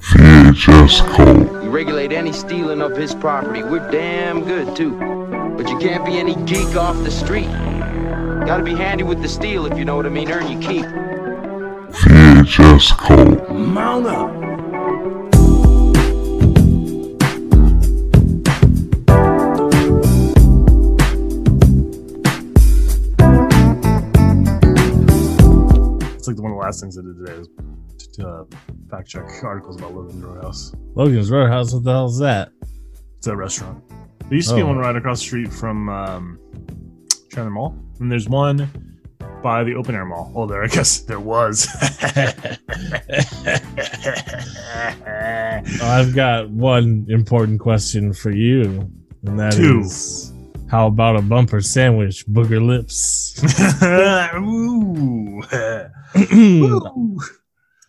VHS Cult. We regulate any stealing of his property. We're damn good, too. But you can't be any geek off the street. Gotta be handy with the steel, if you know what I mean. Earn your keep. VHS Cult. Mount up. Last things I did today was to uh, fact check articles about Logan's Roadhouse. Logan's Roadhouse. What the hell is that? It's a restaurant. There used to be Oh. one right across the street from um, Chandler Mall, and there's one by the open air mall. Oh, there I guess there was. I've got one important question for you, and that is, Two. how about a bumper sandwich, booger lips? Ooh.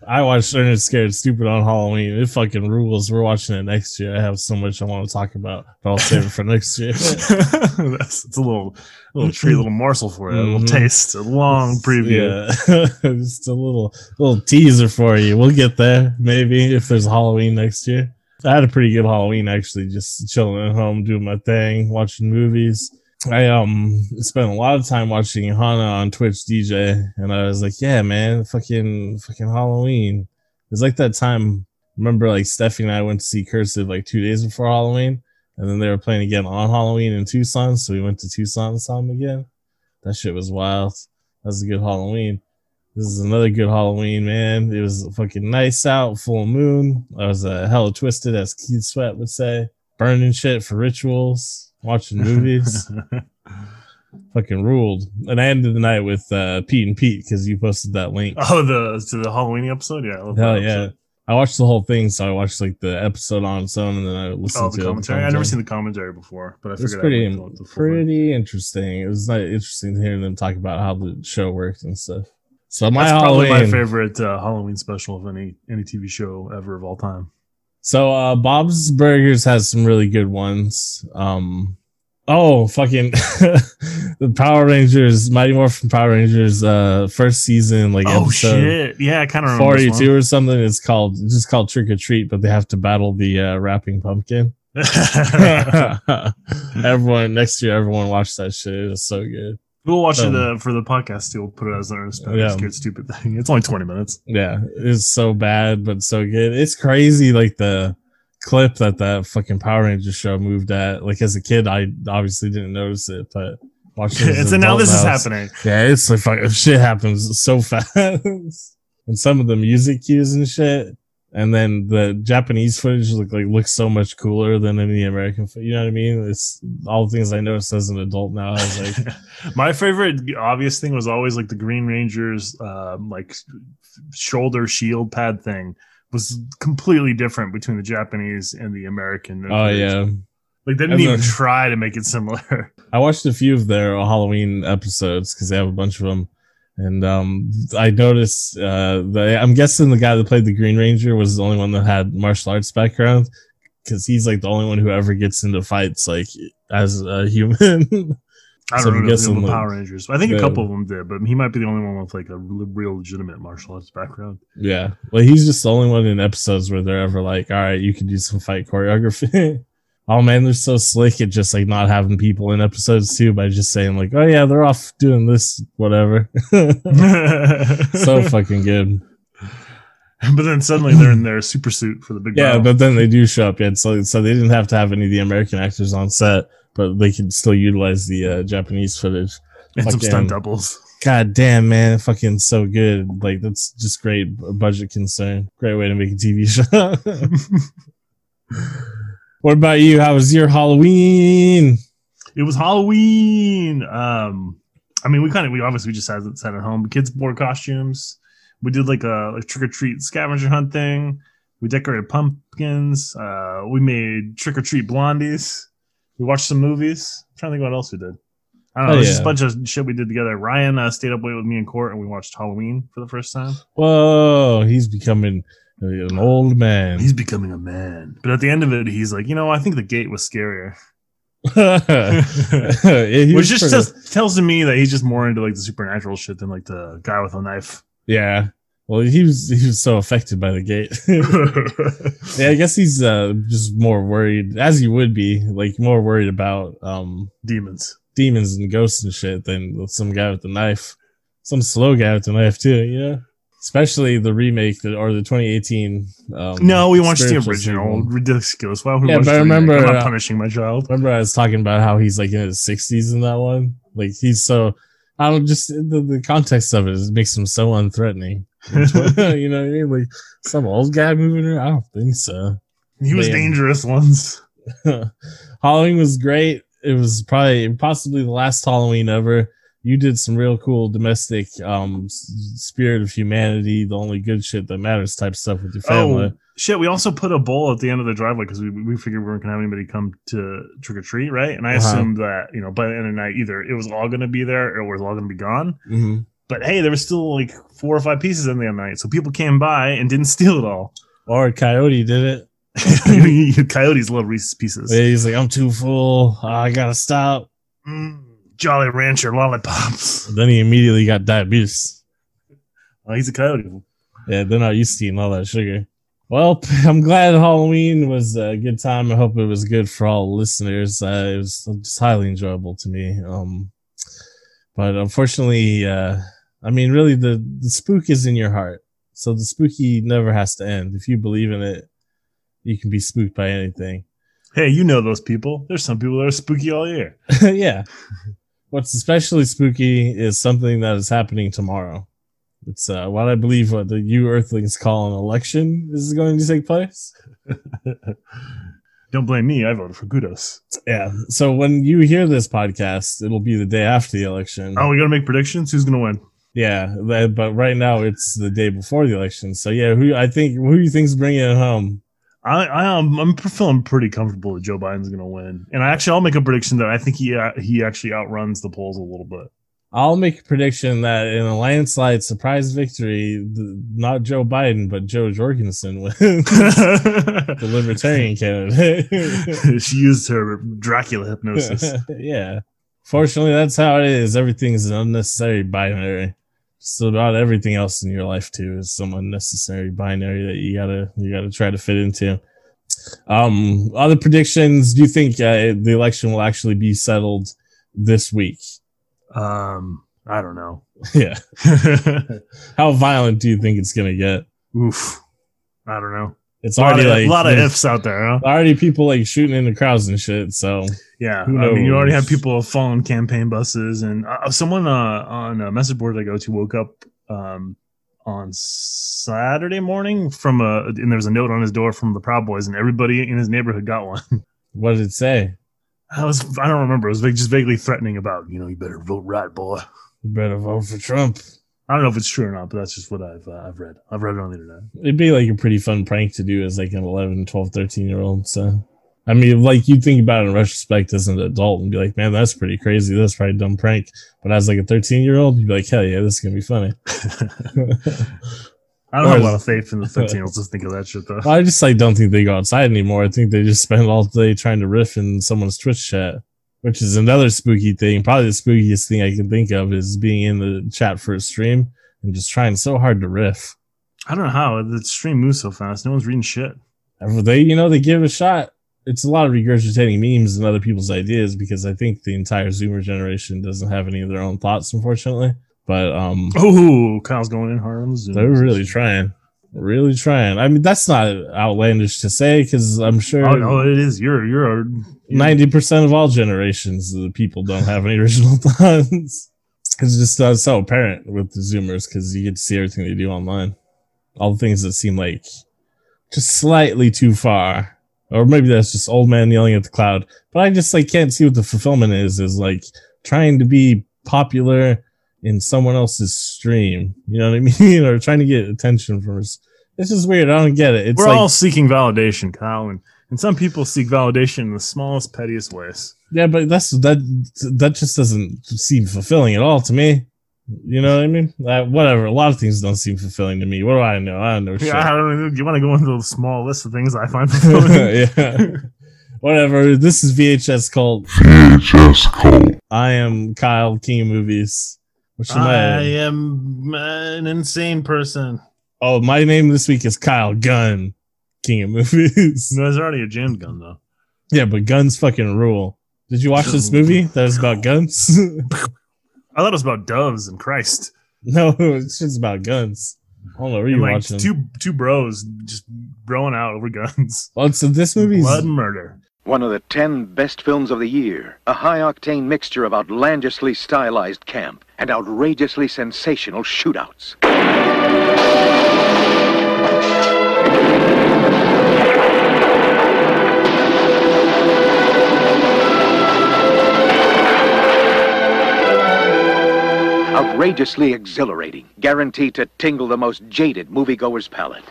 I watched Ernest Scared Stupid on Halloween. It fucking rules. We're watching it next year. I have so much I want to talk about, but I'll save it for next year. That's, it's a little, little treat, a little morsel for you, a little Mhm. taste, a long preview. Yeah, just a little little teaser for you. We'll get there maybe if there's Halloween next year. I had a pretty good Halloween actually, just chilling at home, doing my thing, watching movies. I um spent a lot of time watching Hana on Twitch DJ, and I was like, yeah, man, fucking fucking Halloween. It's like that time. Remember, like Steffi and I went to see Cursive like two days before Halloween, and then they were playing again on Halloween in Tucson, so we went to Tucson and saw them again. That shit was wild. That was a good Halloween. This is another good Halloween, man. It was fucking nice out, full moon. I was uh, hella twisted, as Keith Sweat would say, burning shit for rituals, watching movies, fucking ruled. And I ended the night with uh, Pete and Pete because you posted that link. Oh, the to the Halloween episode, yeah. I love that Hell yeah! episode. I watched the whole thing, so I watched like the episode on its own, and then I listened Oh, to the the commentary. I've never seen the commentary before, but I It was figured pretty, I'd look at the full thing. pretty interesting. It was not interesting to hear them talk about how the show worked and stuff. So my That's Halloween, probably my favorite uh, Halloween special of any any TV show ever of all time. So uh Bob's Burgers has some really good ones. Um oh fucking the Power Rangers, Mighty Morphin Power Rangers uh first season like Oh episode shit! Yeah, I kind of remember. this 42 or something. It's called it's just called Trick or Treat, but they have to battle the uh rapping pumpkin. everyone next year everyone watched that shit. It was so good. we'll watch Um, it uh, for the podcast. We'll put it as an Ernest Yeah. Scared Stupid thing. It's only twenty minutes. Yeah, it's so bad, but so good. It's crazy, like the clip that that fucking Power Rangers show moved at. Like as a kid, I obviously didn't notice it, but watching it and so now this is happening. Yeah, it's like fucking shit happens so fast, and some of the music cues and shit. And then the Japanese footage look like looks so much cooler than any American. You know what I mean? It's all the things I noticed as an adult now. I was like, My favorite obvious thing was always like the Green Ranger's um, like shoulder shield pad thing was completely different between the Japanese and the American. oh yeah. like they didn't And even try to make it similar. I watched a few of their Halloween episodes because they have a bunch of them, and um, I noticed uh, the, I'm guessing the guy that played the Green Ranger was the only one that had martial arts background because he's like the only one who ever gets into fights like as a human. I don't I'm know guessing, the like, Power Rangers. I think a couple of them did, but he might be the only one with like a real legitimate martial arts background. yeah, well, he's just the only one in episodes where they're ever like, "All right, you can do some fight choreography." oh man, they're so slick at just like not having people in episodes too by just saying like, "Oh yeah, they're off doing this, whatever." so fucking good. But then suddenly they're in their super suit for the big Yeah, battle. but then they do show up yet, so so they didn't have to have any of the American actors on set, but they can still utilize the uh, Japanese footage. and some stunt doubles. God damn, man, fucking so good! Like that's just great budget concern. Great way to make a TV show. what about you? How was your Halloween? It was Halloween. Um, I mean, we kind of we obviously just sat, sat at home. Kids wore costumes. We did like a like trick or treat scavenger hunt thing. We decorated pumpkins. Uh, we made trick or treat blondies. We watched some movies. I'm trying to think what else we did. I don't know. Oh, It was just a bunch of shit we did together. Ryan uh, stayed up late with me in court, and we watched Halloween for the first time. Whoa, he's becoming an old man. He's becoming a man. But at the end of it, he's like, you know, I think the gate was scarier. Yeah, Which was just tells, tells to me that he's just more into like the supernatural shit than like the guy with a knife. Yeah. Well, he was he was so affected by the gate. yeah, I guess he's uh, just more worried, as he would be, like more worried about um, Demons. demons and ghosts and shit than some guy with the knife. Some slow guy with the knife too, you know. Especially the remake that, or the 2018. Um, No, we watched the original. sequel. Ridiculous. Why Yeah, but I remember, I'm not uh, punishing my child. Remember, I was talking about how he's like in his 60s in that one. Like he's so. I don't just the, the context of it is- makes him so unthreatening. you know what I mean? Like some old guy moving around. I don't think so. He was dangerous once. Halloween was great. It was probably possibly the last Halloween ever. You did some real cool domestic um spirit of humanity, the only good shit that matters type stuff with your family. Oh shit! We also put a bowl at the end of the driveway because we, we figured we weren't gonna have anybody come to trick or treat, right? And I Uh-huh. assumed that you know by the end of the night either it was all gonna be there or it was all gonna be gone. Mhm. But hey, there was still like four or five pieces in the end night, so people came by and didn't steal it all. Or Coyote did it. Coyotes love Reese's Pieces. He's like, I'm too full. I gotta stop. Mm, Jolly Rancher lollipops. Then he immediately got diabetes. Oh, he's a coyote. Yeah, they're not used to eating all that sugar. Well, I'm glad Halloween was a good time. I hope it was good for all listeners. Uh, it was just highly enjoyable to me. Um, but unfortunately, uh, I mean, really, the, the spook is in your heart. So the spooky never has to end. If you believe in it, you can be spooked by anything. Hey, you know those people. There's some people that are spooky all year. yeah. What's especially spooky is something that is happening tomorrow. It's uh, what I believe what the you Earthlings call an election is going to take place. Don't blame me. I voted for Kodos. Yeah. So when you hear this podcast, it'll be the day after the election. Oh, we gotta make predictions. Who's gonna win? yeah. that- But right now it's the day before the election. So yeah, who I think who do you think's bringing it home? I, I am I'm feeling pretty comfortable that Joe Biden's gonna win, and I actually I'll make a prediction that I think he uh, he actually outruns the polls a little bit. I'll make a prediction that in a landslide surprise victory, the, not Joe Biden but Jo Jorgensen wins, the libertarian candidate. she used her Dracula hypnosis. yeah. Fortunately, that's how it is. Everything is an unnecessary binary. So about everything else in your life too is some unnecessary binary that you gotta you gotta try to fit into. Um, other predictions? Do you think uh, the election will actually be settled this week? Um, I don't know. yeah. How violent do you think it's gonna get? Oof, I don't know. It's already of, like a lot of ifs out there, huh? Already people like shooting into crowds and shit. So Yeah, I mean, you already have people following campaign buses, and uh, someone uh, on a message board I go to woke up um, on Saturday morning from a, and there was a note on his door from the Proud Boys, and everybody in his neighborhood got one. what did it say? I was, I don't remember. It was just vaguely threatening about, you know, you better vote right, boy. You better vote for Trump. I don't know if it's true or not, but that's just what I've uh, I've read. I've read it on the internet. It'd be like a pretty fun prank to do as like an 11, 12, 13 year old. So, I mean, like you think about it in retrospect as an adult and be like, man, that's pretty crazy. That's probably a dumb prank. But as like a 13 year old, you'd be like, hell yeah, this is going to be funny. I don't have a lot of faith in the 13 year olds to think of that shit though. Well, I just like don't think they go outside anymore. I think they just spend all day trying to riff in someone's Twitch chat, which is another spooky thing. Probably the spookiest thing I can think of is being in the chat for a stream and just trying so hard to riff. I don't know how the stream moves so fast. No one's reading shit. They, you know, they give a shot. It's a lot of regurgitating memes and other people's ideas because I think the entire Zoomer generation doesn't have any of their own thoughts, unfortunately. But um, Oh, Kyle's going in hard on the Zoom. they're really trying, really trying. I mean, that's not outlandish to say because I'm sure Oh no, it is. You're you're ninety percent of all generations the people don't have any original thoughts. It's just uh, so apparent with the Zoomers because you get to see everything they do online, all the things that seem like just slightly too far, or maybe that's just old man yelling at the cloud. But I just like can't see what the fulfillment is. Is like trying to be popular in someone else's stream. You know what I mean? or trying to get attention from. us. It's just weird. I don't get it. It's We're like all seeking validation, Kyle, and, and some people seek validation in the smallest, pettiest ways. Yeah, but that's that that just doesn't seem fulfilling at all to me. You know what I mean? Uh, whatever. A lot of things don't seem fulfilling to me. What do I know? I don't know shit. Yeah, I don't you want to go into the small list of things I find fulfilling? yeah. Whatever. This is VHS Cult. VHS Cult. I am Kyle King of Movies. What's your I name? am an insane person. Oh, my name this week is Kyle Gunn, king of movies. No, there's already a jammed gun though. yeah, but guns fucking rule. Did you watch this movie that was about guns? I thought it was about doves and Christ. no, it's just about guns. I don't know you like watching. two two bros just broing out over guns. well, so this movie's Blood and murder. One of the 10 best films of the year. A high octane mixture of outlandishly stylized camp and outrageously sensational shootouts. Outrageously exhilarating, guaranteed to tingle the most jaded moviegoer's palate.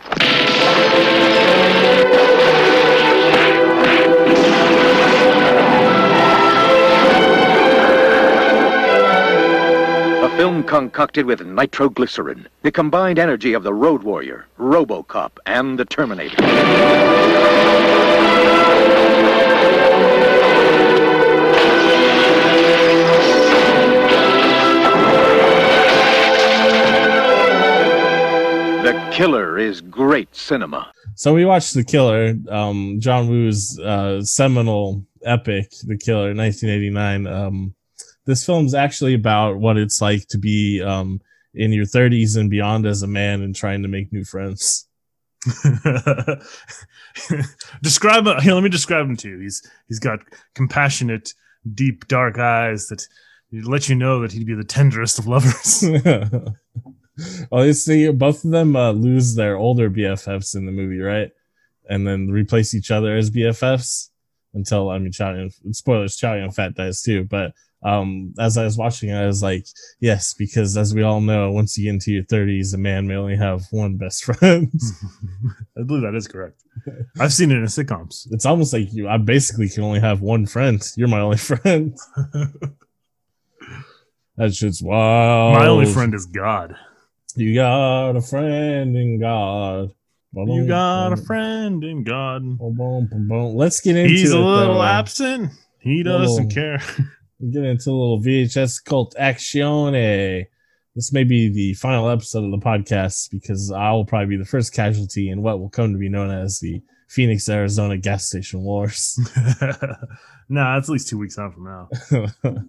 Film concocted with nitroglycerin, the combined energy of the Road Warrior, Robocop, and the Terminator. The Killer is great cinema. So we watched The Killer, um, John Woo's uh, seminal epic, The Killer, 1989. Um, this film's actually about what it's like to be um, in your 30s and beyond as a man and trying to make new friends. describe him. Here, let me describe him to you. He's he's got compassionate, deep, dark eyes that let you know that he'd be the tenderest of lovers. well, you see, both of them uh, lose their older BFFs in the movie, right? And then replace each other as BFFs until I mean, Chow Yun, spoilers, Chow Yun Fat dies too. But um, as I was watching, it, I was like, yes, because as we all know, once you get into your 30s, a man may only have one best friend. I believe that is correct. I've seen it in sitcoms. it's almost like you, I basically can only have one friend. You're my only friend. That shit's wild. My only friend is God. You got a friend in God. You got a friend in God. Let's get into it. He's a little though. absent. He doesn't Little- care. Get into a little VHS cult action. This may be the final episode of the podcast because I will probably be the first casualty in what will come to be known as the Phoenix, Arizona gas station wars. nah, that's at least two weeks out from now.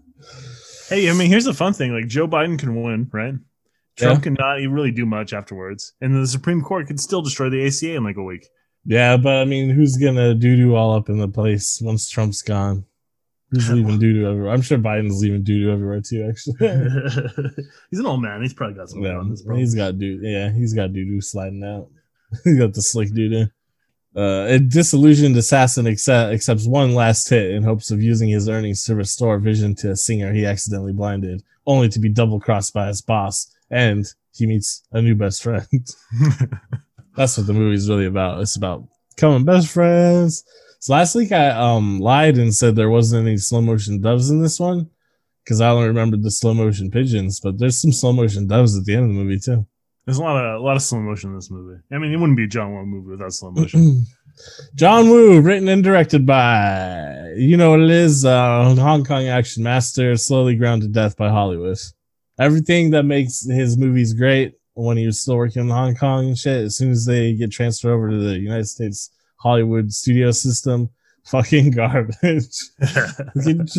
Hey, I mean, here's the fun thing: like Joe Biden can win, right? Trump Yeah. cannot really do much afterwards, and the Supreme Court could still destroy the ACA in like a week. yeah, but I mean, who's gonna doo doo all up in the place once Trump's gone? Who's leaving doo doo everywhere? I'm sure Biden's leaving doo doo everywhere too. Actually, He's an old man. He's probably got some Yeah, on this. he's got doo. Yeah, he's got doo doo sliding out. he got the slick doo doo. Uh, a disillusioned assassin accept, accepts one last hit in hopes of using his earnings to restore vision to a singer he accidentally blinded, only to be double crossed by his boss, and he meets a new best friend. That's what the movie's really about. It's about becoming best friends. So last week I um lied and said there wasn't any slow motion doves in this one because I only remembered the slow motion pigeons, but there's some slow motion doves at the end of the movie too. There's a lot of a lot of slow motion in this movie. I mean, it wouldn't be a John Woo movie without slow motion. John Woo, written and directed by you know what it is, uh, Hong Kong action master, slowly ground to death by Hollywood. Everything that makes his movies great when he was still working in Hong Kong and shit, as soon as they get transferred over to the United States Hollywood studio system, fucking garbage.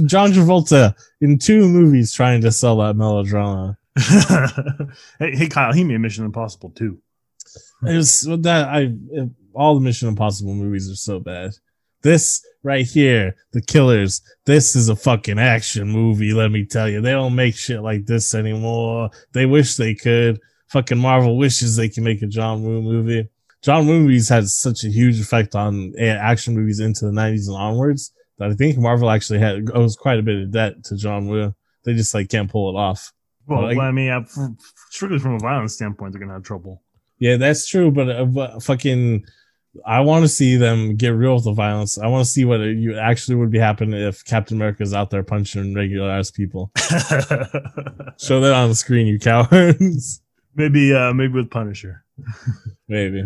John Travolta in two movies trying to sell that melodrama. hey, hey, Kyle, he made Mission Impossible too. It was that I it- all the Mission Impossible movies are so bad. This right here, The Killers, this is a fucking action movie, let me tell you. They don't make shit like this anymore. They wish they could. Fucking Marvel wishes they can make a John Woo movie. John Woo movies had such a huge effect on uh, action movies into the 90s and onwards that I think Marvel actually had owes quite a bit of debt to John Woo. They just like can't pull it off. Well, Like- I mean, strictly from a violence standpoint, they're gonna have trouble. Yeah, that's true, but, uh, but fucking, I want to see them get real with the violence. I want to see what it, you actually would be happening if Captain America is out there punching regular ass people. Show that on the screen, you cowards. maybe, uh, maybe with Punisher. Maybe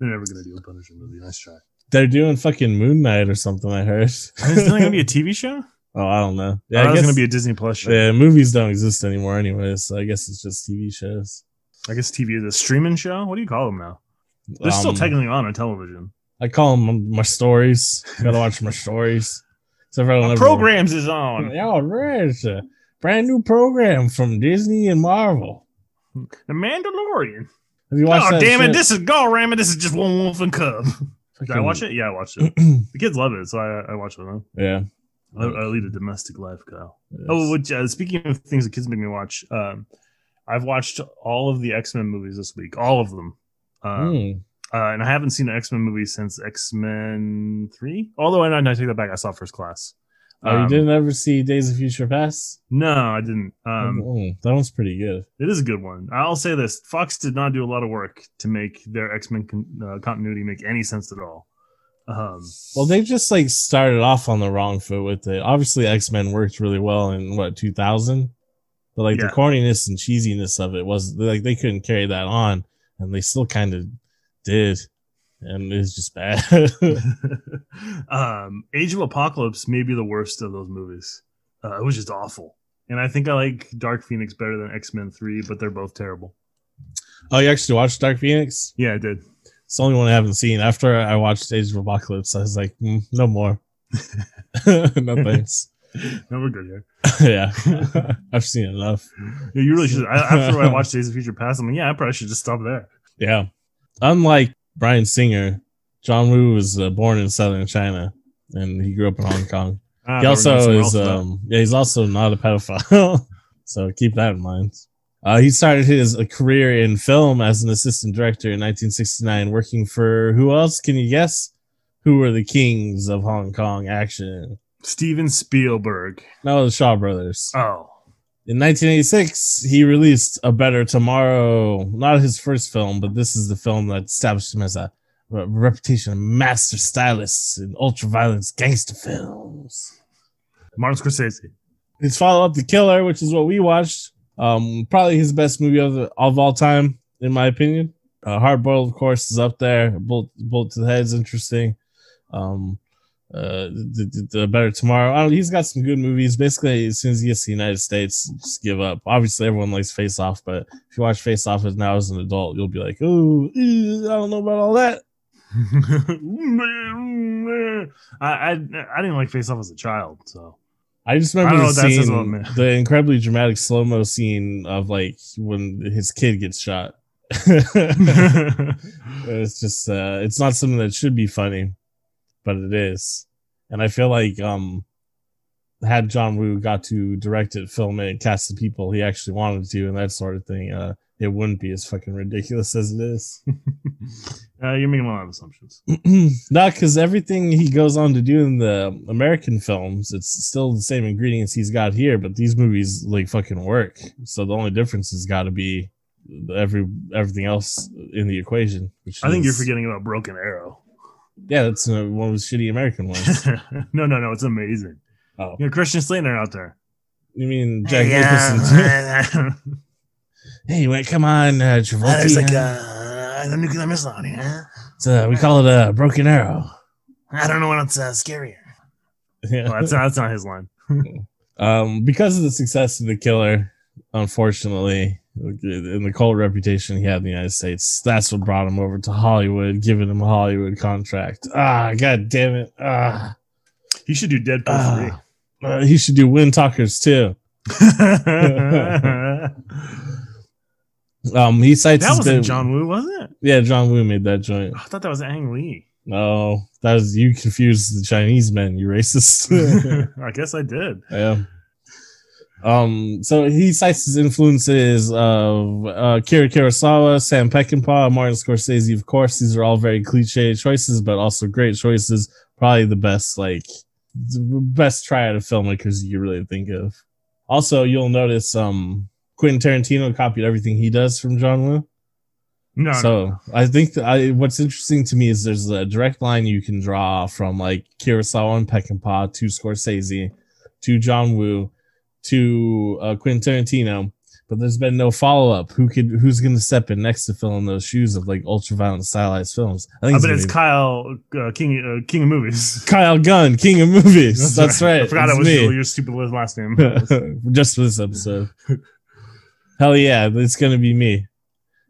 They're never gonna do a Punisher movie. Nice try. they're doing fucking Moon Knight or something. I heard. Is it gonna be a TV show? oh, I don't know. Yeah, I it's gonna be a Disney Plus show. yeah, movies don't exist anymore anyways. so I guess it's just TV shows. I guess TV is a streaming show. What do you call them now? They're still Um, technically on on television. I call them my stories. Gotta watch my stories. So everyone Programs is on. Yeah, a brand new program from Disney and Marvel. The Mandalorian. Have you watched Oh damn it! shit? This is Go Ramen. This is just Lone Wolf and Cub. Did I watch it? Yeah, I watched it. the kids love it, so I, I watched it. Huh? Yeah. I, I lead a domestic life, Kyle. Yes. Oh, which, uh, speaking of things that kids make me watch, um, I've watched all of the X Men movies this week, all of them. Um, Hmm. uh, and I haven't seen an X Men movie since X Men Three. Although I, I take that back, I saw First Class. Oh, you Um, didn't ever see Days of Future Past? No, I didn't. Um, Oh, that one's pretty good. It is a good one. I'll say this: Fox did not do a lot of work to make their X Men con- uh, continuity make any sense at all. Um, Well, they just like started off on the wrong foot with it. Obviously, X Men worked really well in what 2000, but like Yeah. the corniness and cheesiness of it was like they couldn't carry that on, and they still kind of did, and it's just bad. um, Age of Apocalypse may be the worst of those movies. Uh, it was just awful, and I think I like Dark Phoenix better than X Men Three, but they're both terrible. oh, you actually watched Dark Phoenix? Yeah, I did. It's the only one I haven't seen. After I watched Age of Apocalypse, I was like, mm, no more. no thanks. No, we're good here. yeah, I've seen enough. Yeah, you really should. I, after I watched Days of Future Past, I'm like, yeah, I probably should just stop there. Yeah. Unlike Bryan Singer, John Woo was uh, born in southern China and he grew up in Hong Kong. Ah, He I thought we were also is, um, yeah, he's also not a pedophile. so keep that in mind. Uh, he started his uh, career in film as an assistant director in 1969, working for who else? Can you guess? Who were the kings of Hong Kong action? Steven Spielberg. No, the Shaw Brothers. Oh, In 1986, he released A Better Tomorrow. Not his first film, but this is the film that established him as a, reputation of master stylist in ultra-violence gangster films. Martin Scorsese. His follow-up, The Killer, which is what we watched, um, probably his best movie of, the, of all time, in my opinion. Uh, Hard Boiled, of course, is up there. Bullet to the Head is interesting. Um, uh, the, the, Better Tomorrow. I don't, he's got some good movies. Basically, as soon as he gets to the United States, just give up. Obviously, everyone likes Face Off, but if you watch Face Off as now as an adult, you'll be like, "Oh, I don't know about all that." I, I I didn't like Face Off as a child, so I just remember don't the what that says scene, the incredibly dramatic slow mo scene of like when his kid gets shot. it's just uh it's not something that should be funny but it is and i feel like um had john woo got to direct it film it cast the people he actually wanted to and that sort of thing uh it wouldn't be as fucking ridiculous as it is uh, you're making a lot of assumptions. not because everything he goes on to do in the american films it's still the same ingredients he's got here but these movies like fucking work so the only difference has got to be every everything else in the equation which I think you're forgetting about Broken Arrow. Yeah, that's uh, one of those shitty American ones. no, no, no, it's amazing. Oh. You know, Christian Slater out there. You mean Jack Yeah. Nicholson? hey, wait, come on, uh, Travolta. There's like uh, a, nuclear missile on here. it's, uh, we call it a broken arrow. I don't know what's uh, scarier. Yeah. Well, that's, that's not his line. um, because of the success of the killer, unfortunately, and the cult reputation he had in the United States, that's what brought him over to Hollywood, giving him a Hollywood contract. Ah, god damn it. Ah, He should do Deadpool ah. Uh, he should do Wind Talkers too. Um, he cites that wasn't John Woo, wasn't it? Yeah, John Woo made that joint. I thought that was Ang Lee. No, that was you confused the Chinese men, you racist. I guess I did. yeah. Um, so he cites his influences of uh, Kira Kurosawa, Sam Peckinpah, Martin Scorsese. Of course, these are all very cliche choices, but also great choices. Probably the best, like, the best triad of filmmakers you really think of. Also, you'll notice um, Quentin Tarantino copied everything he does from John Woo. No, So I think that I, what's interesting to me is there's a direct line you can draw from like Kurosawa and Peckinpah to Scorsese to John Woo to uh, Quentin Tarantino, but there's been no follow up. Who could who's going to step in next to fill in those shoes of like ultra violent stylized films? I think bet gonna it's be Kyle uh, King uh, King of Movies. Kyle Gunn, King of Movies. That's, right. I forgot It's it was me. your stupid last name. just for this episode. Hell yeah, it's gonna be me.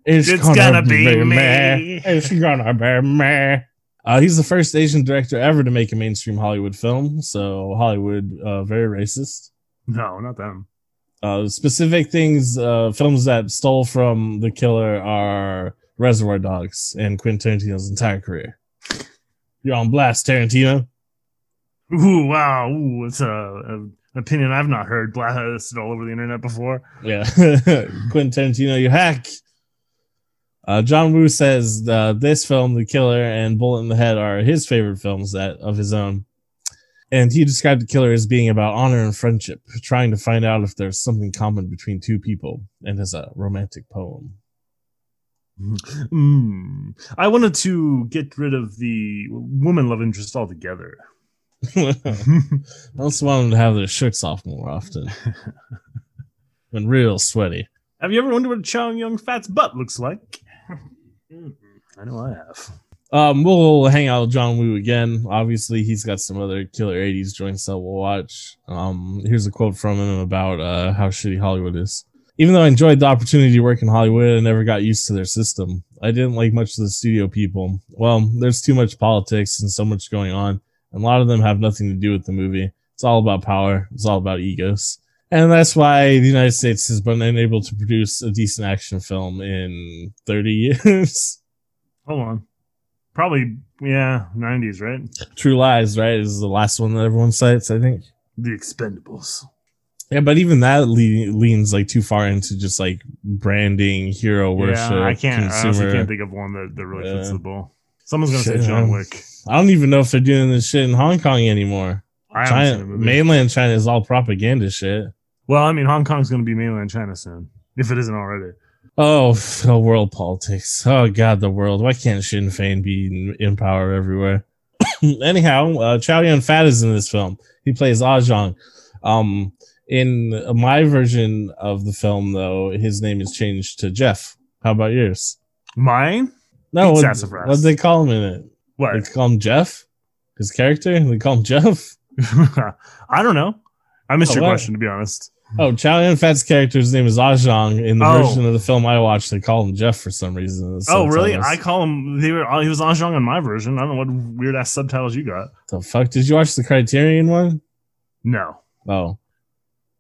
It's, It's gonna be me. It's gonna be me. Uh, he's the first Asian director ever to make a mainstream Hollywood film. So Hollywood, uh, very racist. No, not them. Uh, specific things, uh, films that stole from the killer are Reservoir Dogs and Quentin Tarantino's entire career. You're on blast, Tarantino. Ooh, wow. Ooh, it's a, a an opinion I've not heard blasted all over the internet before. Yeah, Quentin Tarantino, you hack. Uh, John Woo says uh, this film, The Killer and Bullet in the Head, are his favorite films that of his own. And he described The Killer as being about honor and friendship, trying to find out if there's something common between two people, and as a romantic poem. Mm. I wanted to get rid of the woman love interest altogether. I also want them to have their shirts off more often. when real sweaty. Have you ever wondered what Chow Yun Fat's butt looks like? I know I have. Um, we'll hang out with John Woo again. Obviously, he's got some other killer 80s joints that we'll watch. Um, here's a quote from him about uh, how shitty Hollywood is. Even though I enjoyed the opportunity to work in Hollywood, I never got used to their system. I didn't like much of the studio people. Well, there's too much politics and so much going on, and a lot of them have nothing to do with the movie. It's all about power. It's all about egos. And that's why the United States has been unable to produce a decent action film in 30 years. Hold on. Probably, yeah, 90s, right? True Lies, right, is the last one that everyone cites, I think. The Expendables. Yeah, but even that le- leans like too far into just like branding, hero worship. yeah, I can't. I honestly can't think of one that, that really fits the bill. Someone's gonna Shit, say John. Wick. I don't even know if they're doing this shit in Hong Kong anymore. I haven't seen China, mainland China is all propaganda shit. Well, I mean, Hong Kong's gonna be mainland China soon, if it isn't already. Oh, oh, world politics. Oh God, the world. Why can't Sinn Féin be in, in power everywhere? Anyhow, uh, Chow Yun Fat is in this film. He plays Ajong. Um, in my version of the film, though, his name is changed to Jeff. How about yours? Mine? No, what, what they call him in it? What? They call him Jeff. His character. They call him Jeff. I don't know. I missed Oh, your what? question, to be honest. Oh, Chow Yun Fat's character's name is ah Ajong. In the Oh. version of the film I watched, they call him Jeff for some reason. Oh, really? I call him. They were. He was ah Anjong in my version. I don't know what weird ass subtitles you got. the fuck? Did you watch the Criterion one? No. Oh,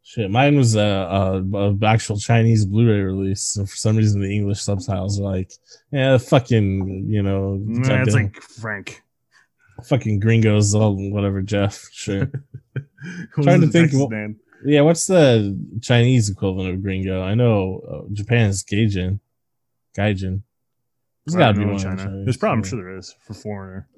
shit! Mine was a, a, a actual Chinese Blu-ray release. So for some reason, the English subtitles are like, yeah, fucking, you know, Nah, it's like Frank. fucking gringos, all whatever. Jeff, sure. Trying to think what- name? Yeah, what's the Chinese equivalent of gringo? I know uh, Japan is Gaijin. Gaijin. There's got to be one. in China. Chinese, There's probably. I'm sure there is for foreigner.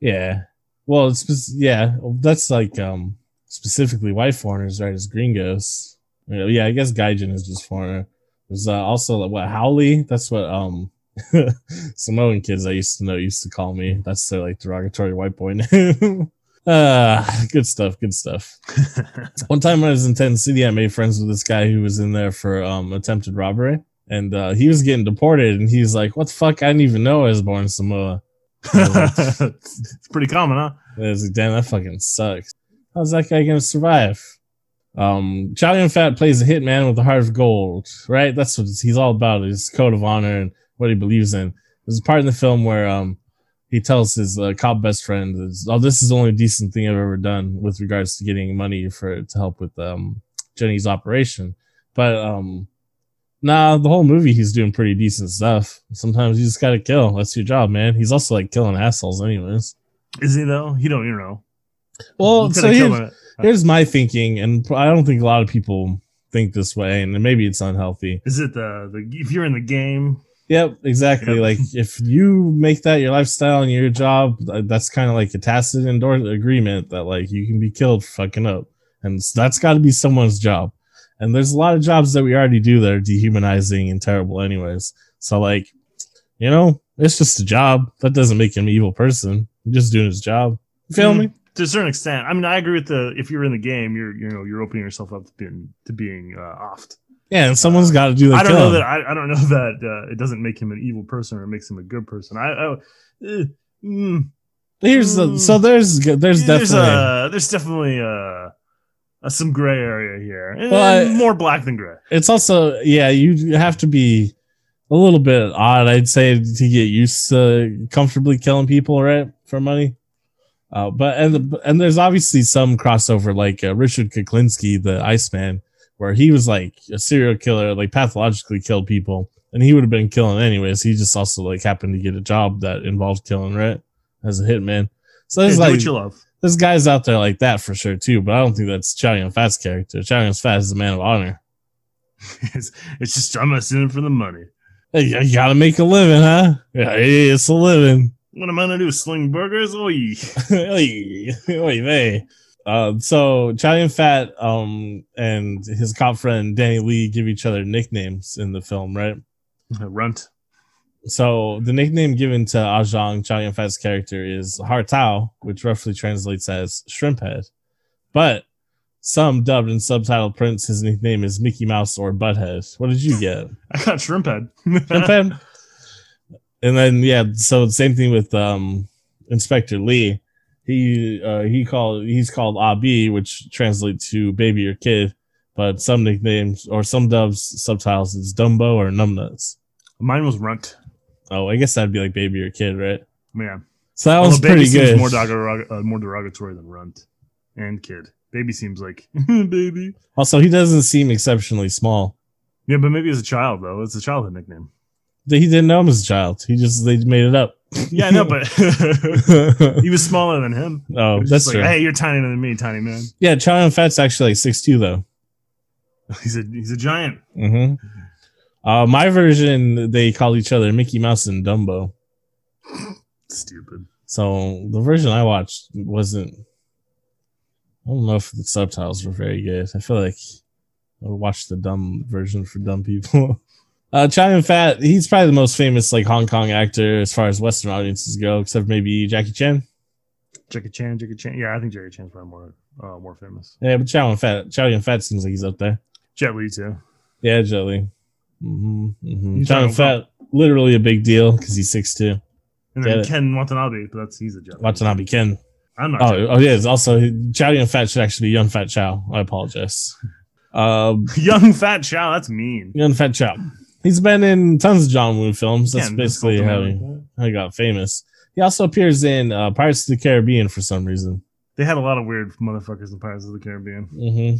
Yeah. Well, it's yeah, that's like um specifically white foreigners, right? As gringos. You Yeah, I guess Gaijin is just foreigner. There's uh, also like, what haole. That's what um Samoan kids I used to know used to call me. That's their like derogatory white boy name. Uh good stuff. Good stuff. One time when I was in Tent City, I made friends with this guy who was in there for um attempted robbery, and uh, he was getting deported. And he's like, "What the fuck? I didn't even know I was born in Samoa." it's pretty common, huh? I was like, damn, that fucking sucks. How's that guy gonna survive? Um, Chow Yun Fat plays a hitman with a heart of gold, right? That's what he's all about, his code of honor and what he believes in. There's a part in the film where um he tells his uh, cop best friend, "Oh, this is the only decent thing I've ever done with regards to getting money for to help with um Jenny's operation." But um, nah, the whole movie he's doing pretty decent stuff. Sometimes you just gotta kill. That's your job, man. He's also like killing assholes, anyways. Is he though? He don't. You know. Well, He's so here's, here's my thinking, and I don't think a lot of people think this way, and maybe it's unhealthy. Is it the the if you're in the game? Yep, exactly. Yep. Like if you make that your lifestyle and your job, that's kind of like a tacit endorse agreement that like you can be killed fucking up, and that's got to be someone's job. And there's a lot of jobs that we already do that are dehumanizing and terrible, anyways. So like, you know, it's just a job. That doesn't make him an evil person. He's just doing his job. You feel Mm, me? To a certain extent. I mean, I agree with the if you're in the game, you're you know you're opening yourself up to being to being uh, offed. Yeah, and someone's got to do the I don't know killing. that I, I don't know that uh, it doesn't make him an evil person or it makes him a good person. I, I eh, mm, Here's the so there's there's there's definitely uh there's definitely uh, uh some gray area here. Eh, Well, I- more black than gray. it's also yeah you have to be a little bit odd, I'd say, to get used to comfortably killing people, right, for money. Uh, but and the, and there's obviously some crossover, like uh, Richard Kuklinski, the Iceman, where he was like a serial killer, like pathologically killed people, and he would have been killing anyways. He just also like happened to get a job that involved killing, right, as a hitman. So there's do like what you love. there's guys out there like that for sure too, but I don't think that's Chow Yun Fat's character. Chow Yun Fat is a man of honor. it's, it's just I'm assuming for the money. Hey, you gotta make a living, huh? Yeah, it's a living. What am I gonna do? Sling burgers? Oh, yeah. Oy, oy vey. Uh, so Chow Yun Fat um, and his cop friend Danny Lee give each other nicknames in the film, right? runt. So the nickname given to Ajang Chow Yun Fat's character is Hartao, which roughly translates as shrimp head. But some dubbed and subtitled prints, his nickname is Mickey Mouse or Butthead. What did you get? I got shrimp head. Shrimp head? And then yeah, so same thing with um Inspector Lee. He uh he called he's called Abi, which translates to baby or kid, but some nicknames or some dubs subtitles is Dumbo or Numbnuts. Mine was runt. Oh, I guess that'd be like baby or kid, right? Man, So that Although was pretty good. More, derog- uh, more derogatory than runt and kid. Baby seems like baby. Also, he doesn't seem exceptionally small. Yeah, but maybe as a child though, it's a childhood nickname. He didn't know him as a child. He just they made it up. Yeah, I know, but he was smaller than him. oh, that's just true. like, hey, you're tinier than me, tiny man. Yeah, Yun Fat's actually like six two though. He's a he's a giant. hmm Uh, my version, they call each other Mickey Mouse and Dumbo. Stupid. So the version I watched wasn't. I don't know if the subtitles were very good. I feel like I watched the dumb version for dumb people. Uh, Chow Yun Fat, he's probably the most famous like Hong Kong actor as far as Western audiences go, except maybe Jackie Chan. Jackie Chan, Jackie Chan. Yeah, I think Jackie Chan's probably more uh, more famous. Yeah, but Chow Yun Fat, Chow Yun Fat seems like he's up there. Jet Li too. Yeah, Jelly. Mm-hmm, mm-hmm. Chow Yun talking Fat, literally a big deal because he's six two. And Get then it. Ken Watanabe, but that's he's a Jet Li. Watanabe Ken. I'm not. Oh, oh yeah. it's Also, Chow Yun Fat should actually be Young Fat Chow. I apologize. Um, Young Fat Chow. That's mean. Young Fat Chow. He's been in tons of John Woo films. That's Can't basically how he, how he got famous. He also appears in uh, Pirates of the Caribbean for some reason. They had a lot of weird motherfuckers in Pirates of the Caribbean. Mm-hmm.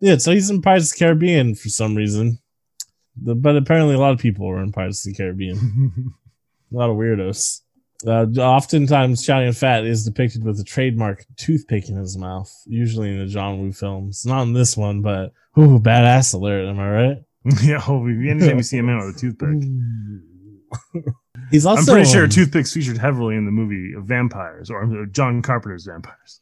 Yeah, so he's in Pirates of the Caribbean for some reason. The, but apparently, a lot of people were in Pirates of the Caribbean. a lot of weirdos. Uh, oftentimes, Chow Fat is depicted with a trademark toothpick in his mouth, usually in the John Woo films. Not in this one, but ooh, badass alert! Am I right? yeah, oh, anytime you see a man with a toothpick. He's also. I'm pretty sure toothpicks featured heavily in the movie Vampires or John Carpenter's Vampires.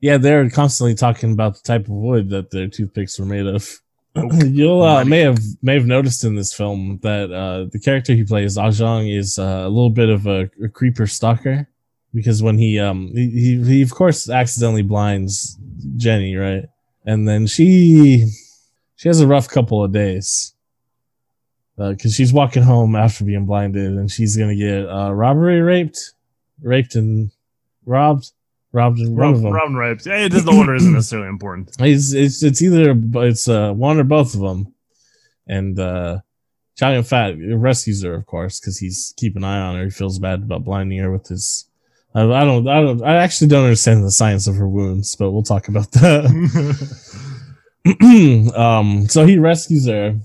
Yeah, they're constantly talking about the type of wood that their toothpicks were made of. You'll uh, may have may have noticed in this film that uh, the character he plays, Ajang, is uh, a little bit of a, a creeper stalker because when he um he, he he of course accidentally blinds Jenny, right? And then she she has a rough couple of days because she's walking home after being blinded, and she's gonna get uh, robbery, raped, raped and robbed, robbed and robbed, of Rob, them. Robin Ripes. Hey, this, the order isn't necessarily important. It's it's it's either it's uh one or both of them, and uh, Yun Fat rescues her, of course, because he's keeping an eye on her. He feels bad about blinding her with his. I, I don't I don't I actually don't understand the science of her wounds, but we'll talk about that. um, so he rescues her,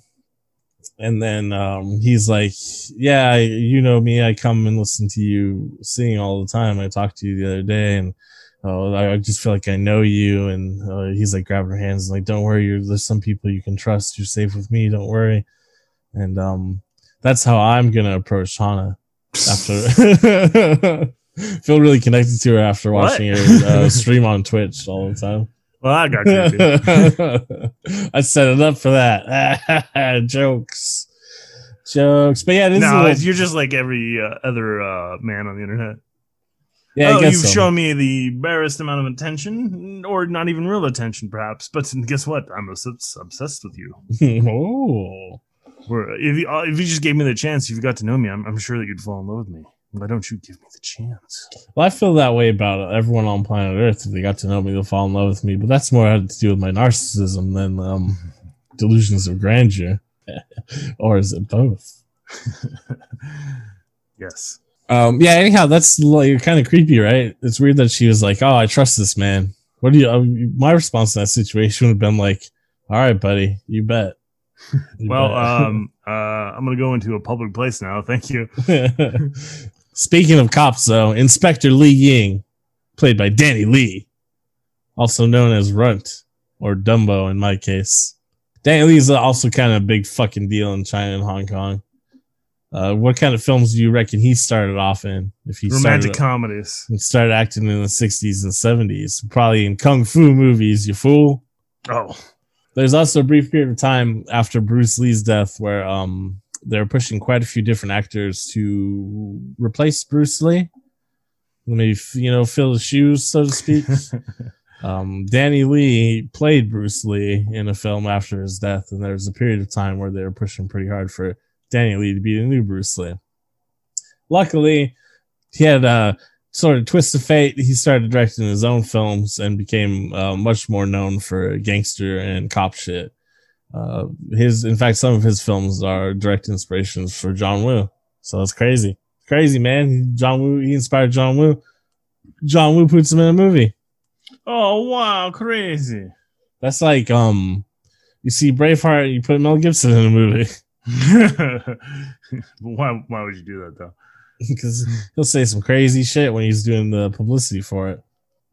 and then um, he's like, "Yeah, you know me. I come and listen to you sing all the time. I talked to you the other day, and oh, I just feel like I know you." And uh, he's like grabbing her hands, and like, "Don't worry. You're, there's some people you can trust. You're safe with me. Don't worry." And um, that's how I'm gonna approach Hana after. Feel really connected to her after What? watching her uh, stream on Twitch all the time. Well, I got you. I set it up for that. Jokes. Jokes. But yeah, this no, is a it's- little, you're just like every uh, other uh, man on the internet. yeah, I oh, guess you've so. shown me the barest amount of attention, or not even real attention, perhaps. But guess what? I'm obsessed with you. oh. If you, uh, if you just gave me the chance, if you got to know me, I'm, I'm sure that you'd fall in love with me. Why don't you give me the chance? Well, I feel that way about everyone on planet Earth. If they got to know me, they'll fall in love with me. But that's more had to do with my narcissism than um, delusions of grandeur. or is it both? yes. Um, yeah. Anyhow, that's like kind of creepy, right? It's weird that she was like, "Oh, I trust this man." What do you? Uh, my response to that situation would have been like, "All right, buddy, you bet." You Well, bet." um, uh, I'm gonna go into a public place now. Thank you. Speaking of cops, though, Inspector Lee Ying, played by Danny Lee, also known as Runt or Dumbo in my case. Danny Lee is also kind of a big fucking deal in China and Hong Kong. Uh, what kind of films do you reckon he started off in? If he Romantic started, comedies. started acting in the 60s and 70s, probably in kung fu movies, you fool. Oh, There's also a brief period of time after Bruce Lee's death where um they're pushing quite a few different actors to replace Bruce Lee. Maybe you know fill his shoes, so to speak. um, Danny Lee played Bruce Lee in a film after his death, and there was a period of time where they were pushing pretty hard for Danny Lee to be the new Bruce Lee. Luckily, he had a sort of twist of fate. He started directing his own films and became uh, much more known for gangster and cop shit. Uh, his, in fact, some of his films are direct inspirations for John Woo. So it's crazy, crazy man. John Woo, he inspired John Woo. John Woo puts him in a movie. oh wow, crazy. That's like um, you see Braveheart, you put Mel Gibson in a movie why? Why would you do that though? because he'll say some crazy shit when he's doing the publicity for it.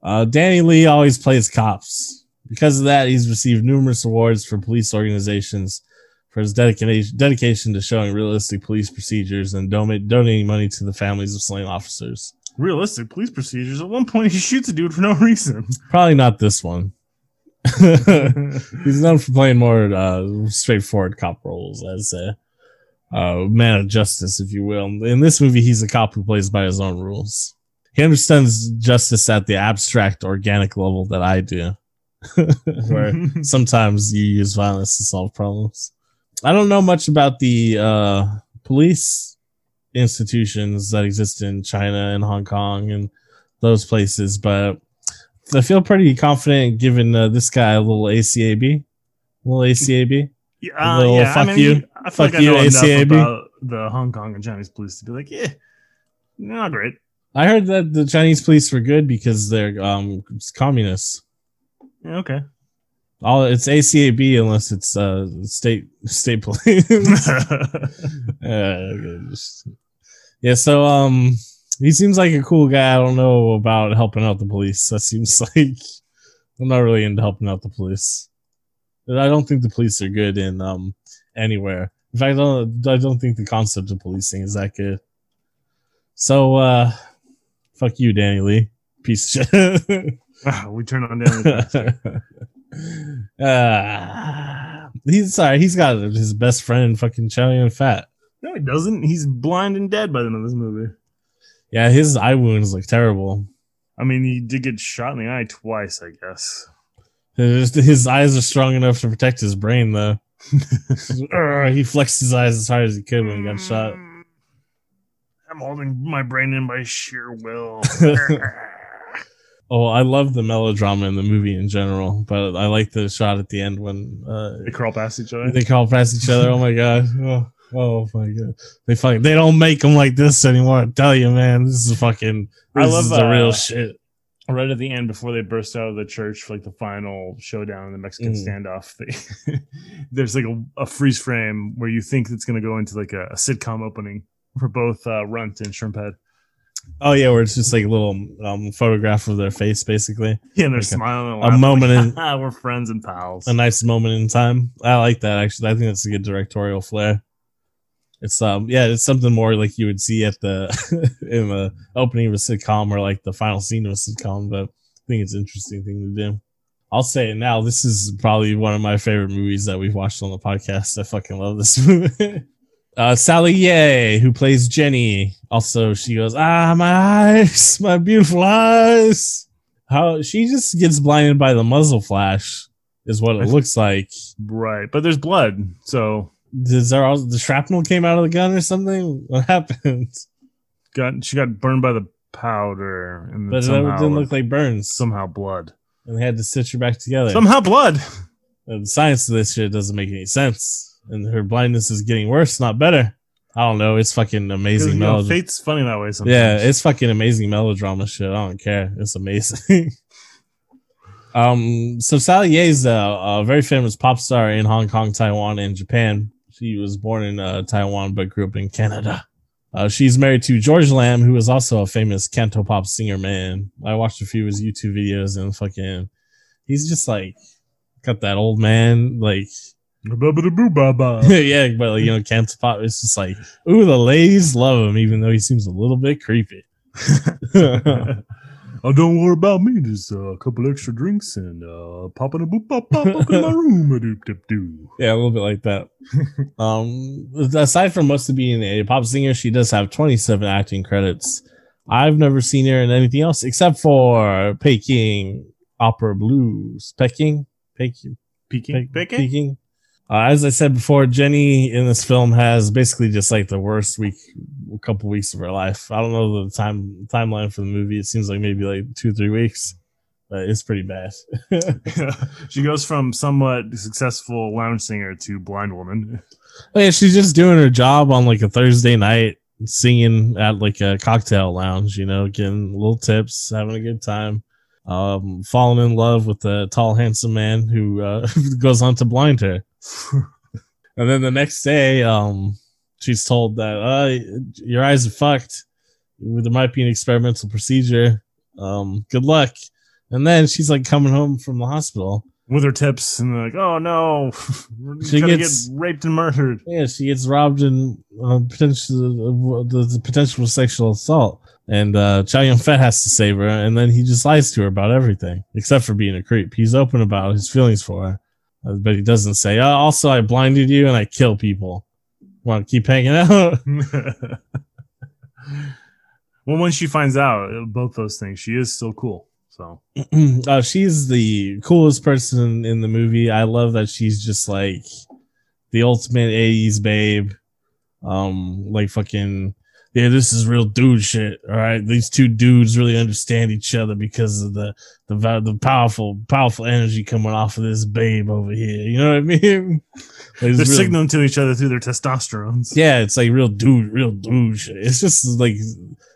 Uh, Danny Lee always plays cops. Because of that, he's received numerous awards from police organizations for his dedication dedication to showing realistic police procedures and don- donating money to the families of slain officers. Realistic police procedures. At one point, he shoots a dude for no reason. Probably not this one. he's known for playing more uh, straightforward cop roles, as a. Uh, man of justice, if you will. In this movie, he's a cop who plays by his own rules. He understands justice at the abstract, organic level that I do, where sometimes you use violence to solve problems. I don't know much about the uh, police institutions that exist in China and Hong Kong and those places, but I feel pretty confident giving uh, this guy a little ACAB. A little ACAB. Yeah, little uh, yeah. fuck I mean, you. I feel Fuck like I you, know enough ACAB. about the Hong Kong and Chinese police to be like, yeah, not great. I heard that the Chinese police were good because they're um communists. Okay. All it's ACAB unless it's uh state state police. Uh, just- yeah, so um, he seems like a cool guy. I don't know about helping out the police. That seems like I'm not really into helping out the police. But I don't think the police are good in um anywhere. In fact, I don't, I don't think the concept of policing is that good. So, uh, fuck you, Danny Lee, piece of shit. we turn on down. uh, he's sorry. He's got his best friend, fucking Chow Yun Fat. no, he doesn't. He's blind and dead by the end of this movie. Yeah, his eye wounds look terrible. I mean, he did get shot in the eye twice, I guess. His, his eyes are strong enough to protect his brain, though. He flexed his eyes as hard as he could when he got shot. I'm holding my brain in by sheer will. Oh, I love the melodrama in the movie in general, but I like the shot at the end when uh, they crawl past each other. they call past each other. Oh my god! Oh, oh my god! They fucking they don't make them like this anymore. I tell you, man, this is fucking. I love, is the real uh, shit. right at the end before they burst out of the church for like the final showdown in the Mexican Mm. standoff. They, there's like a, a freeze frame where you think it's going to go into like a, a sitcom opening for both uh, Runt and Shrimphead. Oh yeah, where it's just like a little um, photograph of their face, basically. Yeah, and they're Like a- smiling. And a moment like, in- "Ah, we're friends and pals. a nice moment in time. I like that actually. I think that's a good directorial flair. It's um yeah, it's something more like you would see at the in the opening of a sitcom or like the final scene of a sitcom, but I think it's an interesting thing to do. I'll say it now. This is probably one of my favorite movies that we've watched on the podcast. I fucking love this movie. Uh, Sally Yeh, who plays Jenny. Also, she goes, "Ah, my eyes, my beautiful eyes." How she just gets blinded by the muzzle flash is what it looks like. right, but there's blood, so Does there all the shrapnel came out of the gun or something? What happened? got she got burned by the powder, and But somehow, it didn't look like burns. somehow blood. and they had to stitch her back together. Somehow blood. And the science of this shit doesn't make any sense. And her blindness is getting worse, not better. I don't know. It's fucking amazing you know, fate's funny that way sometimes. Yeah, it's fucking amazing melodrama shit. I don't care. It's amazing. um, so Sally Yeh is a, a very famous pop star in Hong Kong, Taiwan, and Japan. She was born in uh, Taiwan but grew up in Canada. Uh, she's married to George Lam, who is also a famous canto pop singer. Man, I watched a few of his YouTube videos and fucking, he's just like got that old man like. yeah, but like, you know, canto pop. It's just like, ooh, the ladies love him, even though he seems a little bit creepy. oh, don't worry about me. Just uh, a couple extra drinks and uh, popping a boop pop pop up in my room. Doop doop doo. Yeah, a little bit like that. um, aside from mostly being a pop singer, she does have 27 acting credits. I've never seen her in anything else except for Peking Opera Blues. Peking, Peking, Peeking, Pe- peeking. Peking. Uh, as I said before, Jenny in this film has basically just like the worst week, a couple weeks of her life. I don't know the time timeline for the movie. It seems like maybe like two, three weeks, but it's pretty bad. she goes from somewhat successful lounge singer to blind woman. Oh, yeah, she's just doing her job on like a Thursday night, singing at like a cocktail lounge, you know, getting little tips, having a good time. Um, falling in love with the tall, handsome man who uh, goes on to blind her. and then the next day, um, she's told that uh, your eyes are fucked. There might be an experimental procedure. Um, good luck. And then she's like coming home from the hospital. With her tips, and they're like, "Oh no, we're She gets- get raped and murdered." Yeah, she gets robbed and uh, potential the, the potential sexual assault, and uh, Chow Yun Fat has to save her, and then he just lies to her about everything except for being a creep. He's open about his feelings for her, uh, but he doesn't say. Uh, also, I blinded you and I kill people. Want to keep hanging out? well, when she finds out uh, both those things, she is still cool. So uh, she's the coolest person in the movie. I love that she's just like the ultimate 80s babe. Um, like fucking, yeah, this is real dude shit. All right. These two dudes really understand each other because of the, the, the powerful, powerful energy coming off of this babe over here. You know what I mean? Like, they're real- signaling to each other through their testosterones. yeah, it's like real dude, real dude shit. It's just like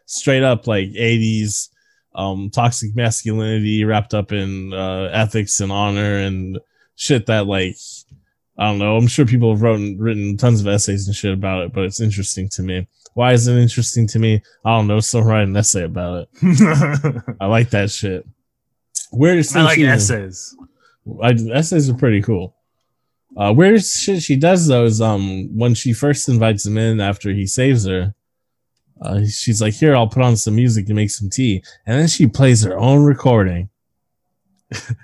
straight up like 80s um toxic masculinity wrapped up in uh ethics and honor and shit that like I don't know. I'm sure people have written written tons of essays and shit about it, but it's interesting to me. Why is it interesting to me? I don't know. Someone write an essay about it. I like that shit. Weirdest I like she- essays. I, essays are pretty cool. Uh, weirdest shit she does though is um when she first invites him in after he saves her. Uh, she's like, "Here, I'll put on some music and make some tea," and then she plays her own recording.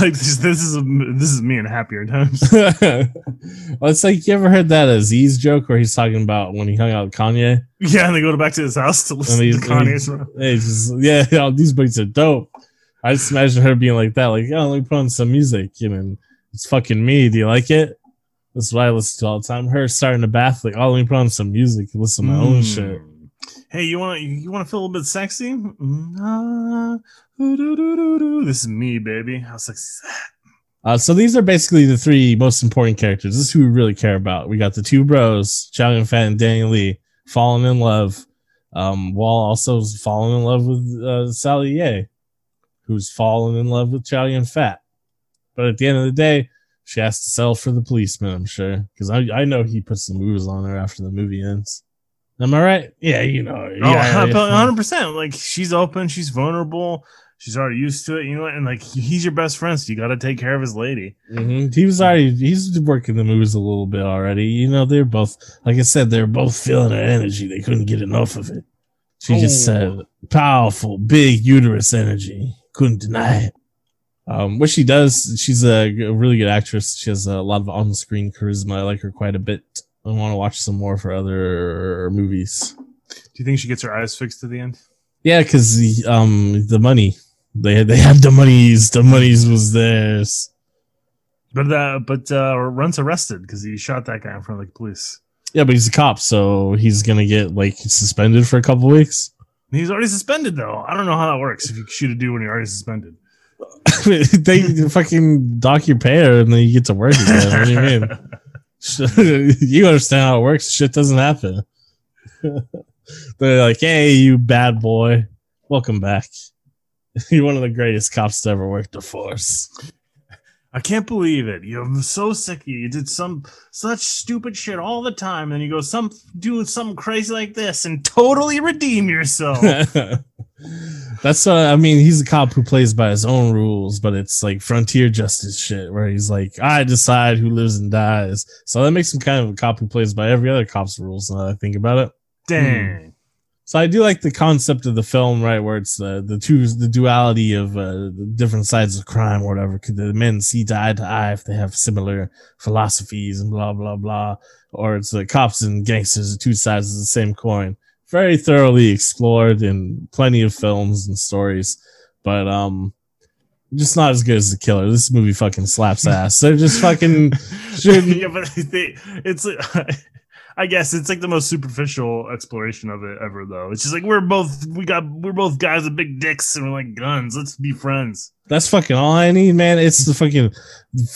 This. This is a, this is me in happier times. well, it's like you ever heard that Aziz joke where he's talking about when he hung out with Kanye? yeah, and they go back to his house to listen to Kanye's. he's just, yeah, yeah, these beats are dope. I just imagine her being like that, like, "Oh, let me put on some music," you know, it's fucking me. Do you like it? That's what I listen to all the time. Her starting the bath, like, "Oh, let me put on some music, listen to my own Mm. shit." Hey, you want you want to feel a little bit sexy? This is me, baby. How sexy is that? Uh, so these are basically the three most important characters. This is who we really care about. We got the two bros, Chow Yun Fat and Daniel Lee, falling in love, um, while also falling in love with uh, Sally Yeh, who's fallen in love with Chow Yun Fat. But at the end of the day, she has to sell for the policeman, I'm sure, because I, I know he puts some moves on her after the movie ends. Am I right? Yeah, you know. Oh, yeah, yeah. 100%. Like she's open, she's vulnerable, she's already used to it, you know, and like he's your best friend, so you got to take care of his lady. Mhm. He was already he's working the moves a little bit already. You know, they're both like I said, they're both feeling her energy. They couldn't get enough of it. She just Oh. said powerful, big uterus energy. Couldn't deny it. Um, what she does, she's a really good actress. She has a lot of on-screen charisma. I like her quite a bit. I want to watch some more for other movies. Do you think she gets her eyes fixed at the end? Yeah, because the um the money they they had the monies. The monies was theirs. But uh, but uh, Runt's arrested because he shot that guy in front of the police. Yeah, but he's a cop, so he's gonna get like suspended for a couple weeks. He's already suspended though. I don't know how that works. If you shoot a dude when you're already suspended. they fucking dock your pay and then you get to work again. what do you mean? you understand how it works? Shit doesn't happen. They're like, "Hey, you bad boy, welcome back. You're one of the greatest cops to ever work the force." I can't believe it. You're so sick. You did some such stupid shit all the time, and you go some doing something crazy like this and totally redeem yourself. That's uh, I mean, he's a cop who plays by his own rules, but it's like frontier justice shit where he's like, I decide who lives and dies. So that makes him kind of a cop who plays by every other cop's rules. Now that I think about it. Dang. So I do like the concept of the film, right, where it's the the two the duality of uh, the different sides of crime or whatever. Could the men see eye to eye if they have similar philosophies and blah blah blah, or it's the cops and gangsters, the two sides of the same coin. Very thoroughly explored in plenty of films and stories, but um, just not as good as the killer. This movie fucking slaps ass. They're just fucking shooting. yeah, but they, it's. I guess it's like the most superficial exploration of it ever, though. It's just like we're both we got we're both guys with big dicks and we're like guns. Let's be friends. That's fucking all I need, man. It's the fucking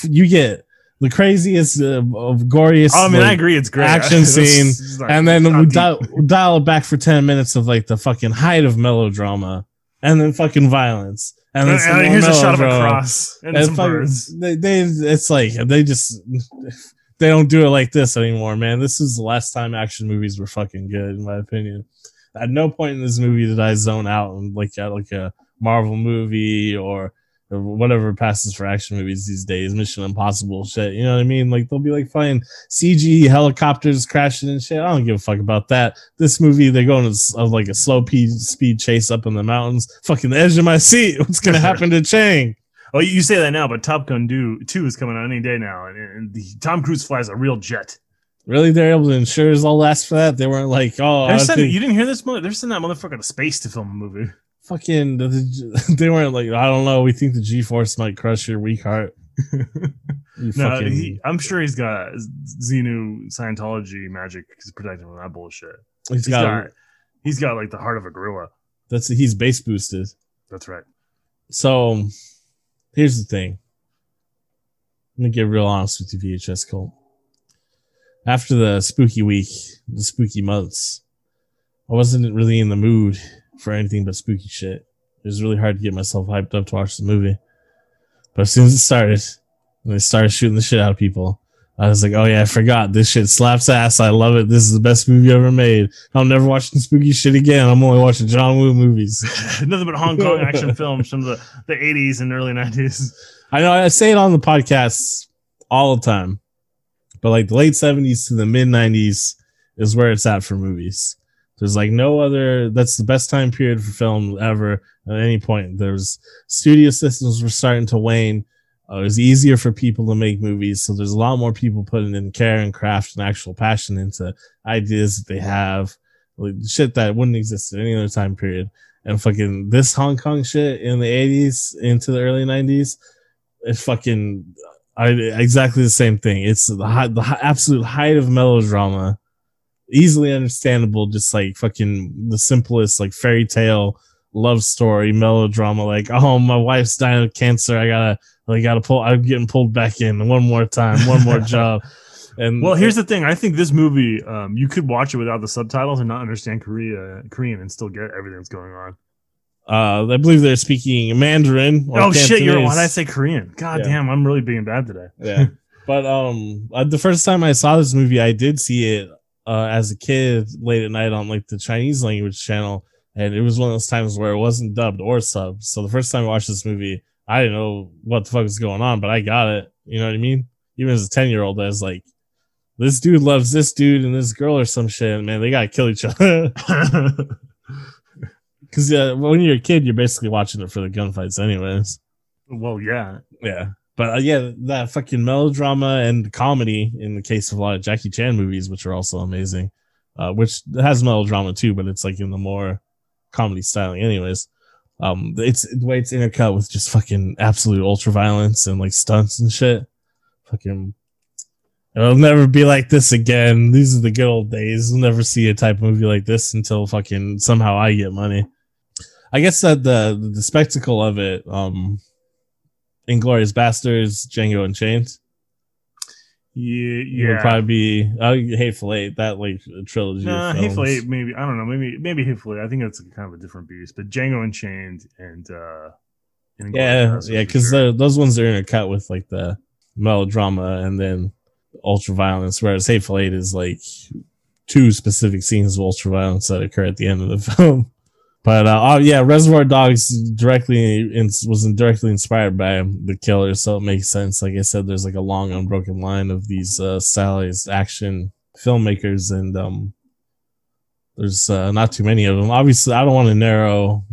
you get the craziest uh, of goriest. Oh, I mean, like, I agree, it's great. action scene, it's like- and then we dial, dial it back for ten minutes of like the fucking height of melodrama, and then fucking violence, and And- and here's a shot of a cross and, And some fucking- birds. They, they, it's like they just they don't do it like this anymore, man. This is the last time action movies were fucking good, in my opinion. At no point in this movie did I zone out and like at like a Marvel movie or whatever passes for action movies these days, Mission Impossible shit. You know what I mean? Like they'll be like flying CG helicopters crashing and shit. I don't give a fuck about that. This movie, they're going to of like a slow pe- speed chase up in the mountains. Fucking the edge of my seat. What's gonna happen to Chang? Oh, you say that now, but Top Gun do, 2 is coming out any day now, and, and the, Tom Cruise flies a real jet. Really, they're able to insure his all last for that. They weren't like, oh, sending, think you didn't hear this? mo- They're sending that motherfucker to space to film a movie. Fucking. the- the- They weren't like, I don't know. We think the G force might crush your weak heart. No, fucking, he, I'm sure he's got Xenu Scientology magic. He's protecting from that bullshit. he's He's got, got, he's got like the heart of a gorilla. that's he's base boosted. That's right. So here's the thing. Let me get real honest with you, VHS Cult. After the spooky week, the spooky months, I wasn't really in the mood for anything but spooky shit. It was really hard to get myself hyped up to watch the movie. But as soon as it started, and they started shooting the shit out of people, I was like, oh yeah, I forgot. This shit slaps ass. I love it. This is the best movie ever made. I'm never watching spooky shit again. I'm only watching John Woo movies. Nothing but Hong Kong action films from the, the 80s and early 90s. I know I say it on the podcast all the time, but like the late 70s to the mid 90s is where it's at for movies. There's like no other, that's the best time period for film ever at any point. There's studio systems were starting to wane. Uh, it was easier for people to make movies. So there's a lot more people putting in care and craft and actual passion into ideas that they have, like shit that wouldn't exist at any other time period. And fucking this Hong Kong shit in the 80s into the early 90s it fucking I, exactly the same thing. It's the, high, the hi- absolute height of melodrama, easily understandable. Just like fucking the simplest like fairy tale love story melodrama. Like, oh, my wife's dying of cancer. I gotta, I gotta pull. I'm getting pulled back in one more time, one more job. And Well, here's the thing. I think this movie, um, you could watch it without the subtitles and not understand Korea, Korean and still get everything that's going on. uh, I believe they're speaking Mandarin. or oh, shit. You're, why did I say Korean? God Yeah. damn, I'm really being bad today. yeah but um uh, the first time i saw this movie i did see it uh as a kid late at night on like the chinese language channel and it was one of those times where it wasn't dubbed or subbed. So the first time i watched this movie i didn't know what the fuck was going on but i got it. You know what i mean? Even as a 10 year old i was like this dude loves this dude and this girl or some shit and man they gotta kill each other. Because uh, when you're a kid you're basically watching it for the gunfights anyways. Well, yeah. yeah. But uh, yeah, that fucking melodrama and comedy in the case of a lot of Jackie Chan movies, which are also amazing, uh, which has melodrama too, but it's like in the more comedy styling, anyways. Um, it's the way it's intercut with just fucking absolute ultra violence and like stunts and shit. Fucking, it'll never be like this again. These are the good old days. We'll never see a type of movie like this until fucking somehow I get money. I guess that the the spectacle of it, um, Inglourious Basterds, Django Unchained. Yeah, It would probably be uh, Hateful Eight, that like trilogy. Nah, Hateful. Eight, maybe I don't know, maybe maybe Hateful Eight. I think that's kind of a different beast. But Django Unchained and uh, Inglourious Yeah, yeah, because sure. those ones are intercut with like the melodrama and then ultra violence, whereas Hateful Eight is like two specific scenes of ultra violence that occur at the end of the film. But uh, oh yeah, Reservoir Dogs directly in, was directly inspired by the killer, so it makes sense. Like I said, there's like a long unbroken line of these uh, stylized action filmmakers, and um, there's uh, not too many of them. Obviously, I don't want to narrow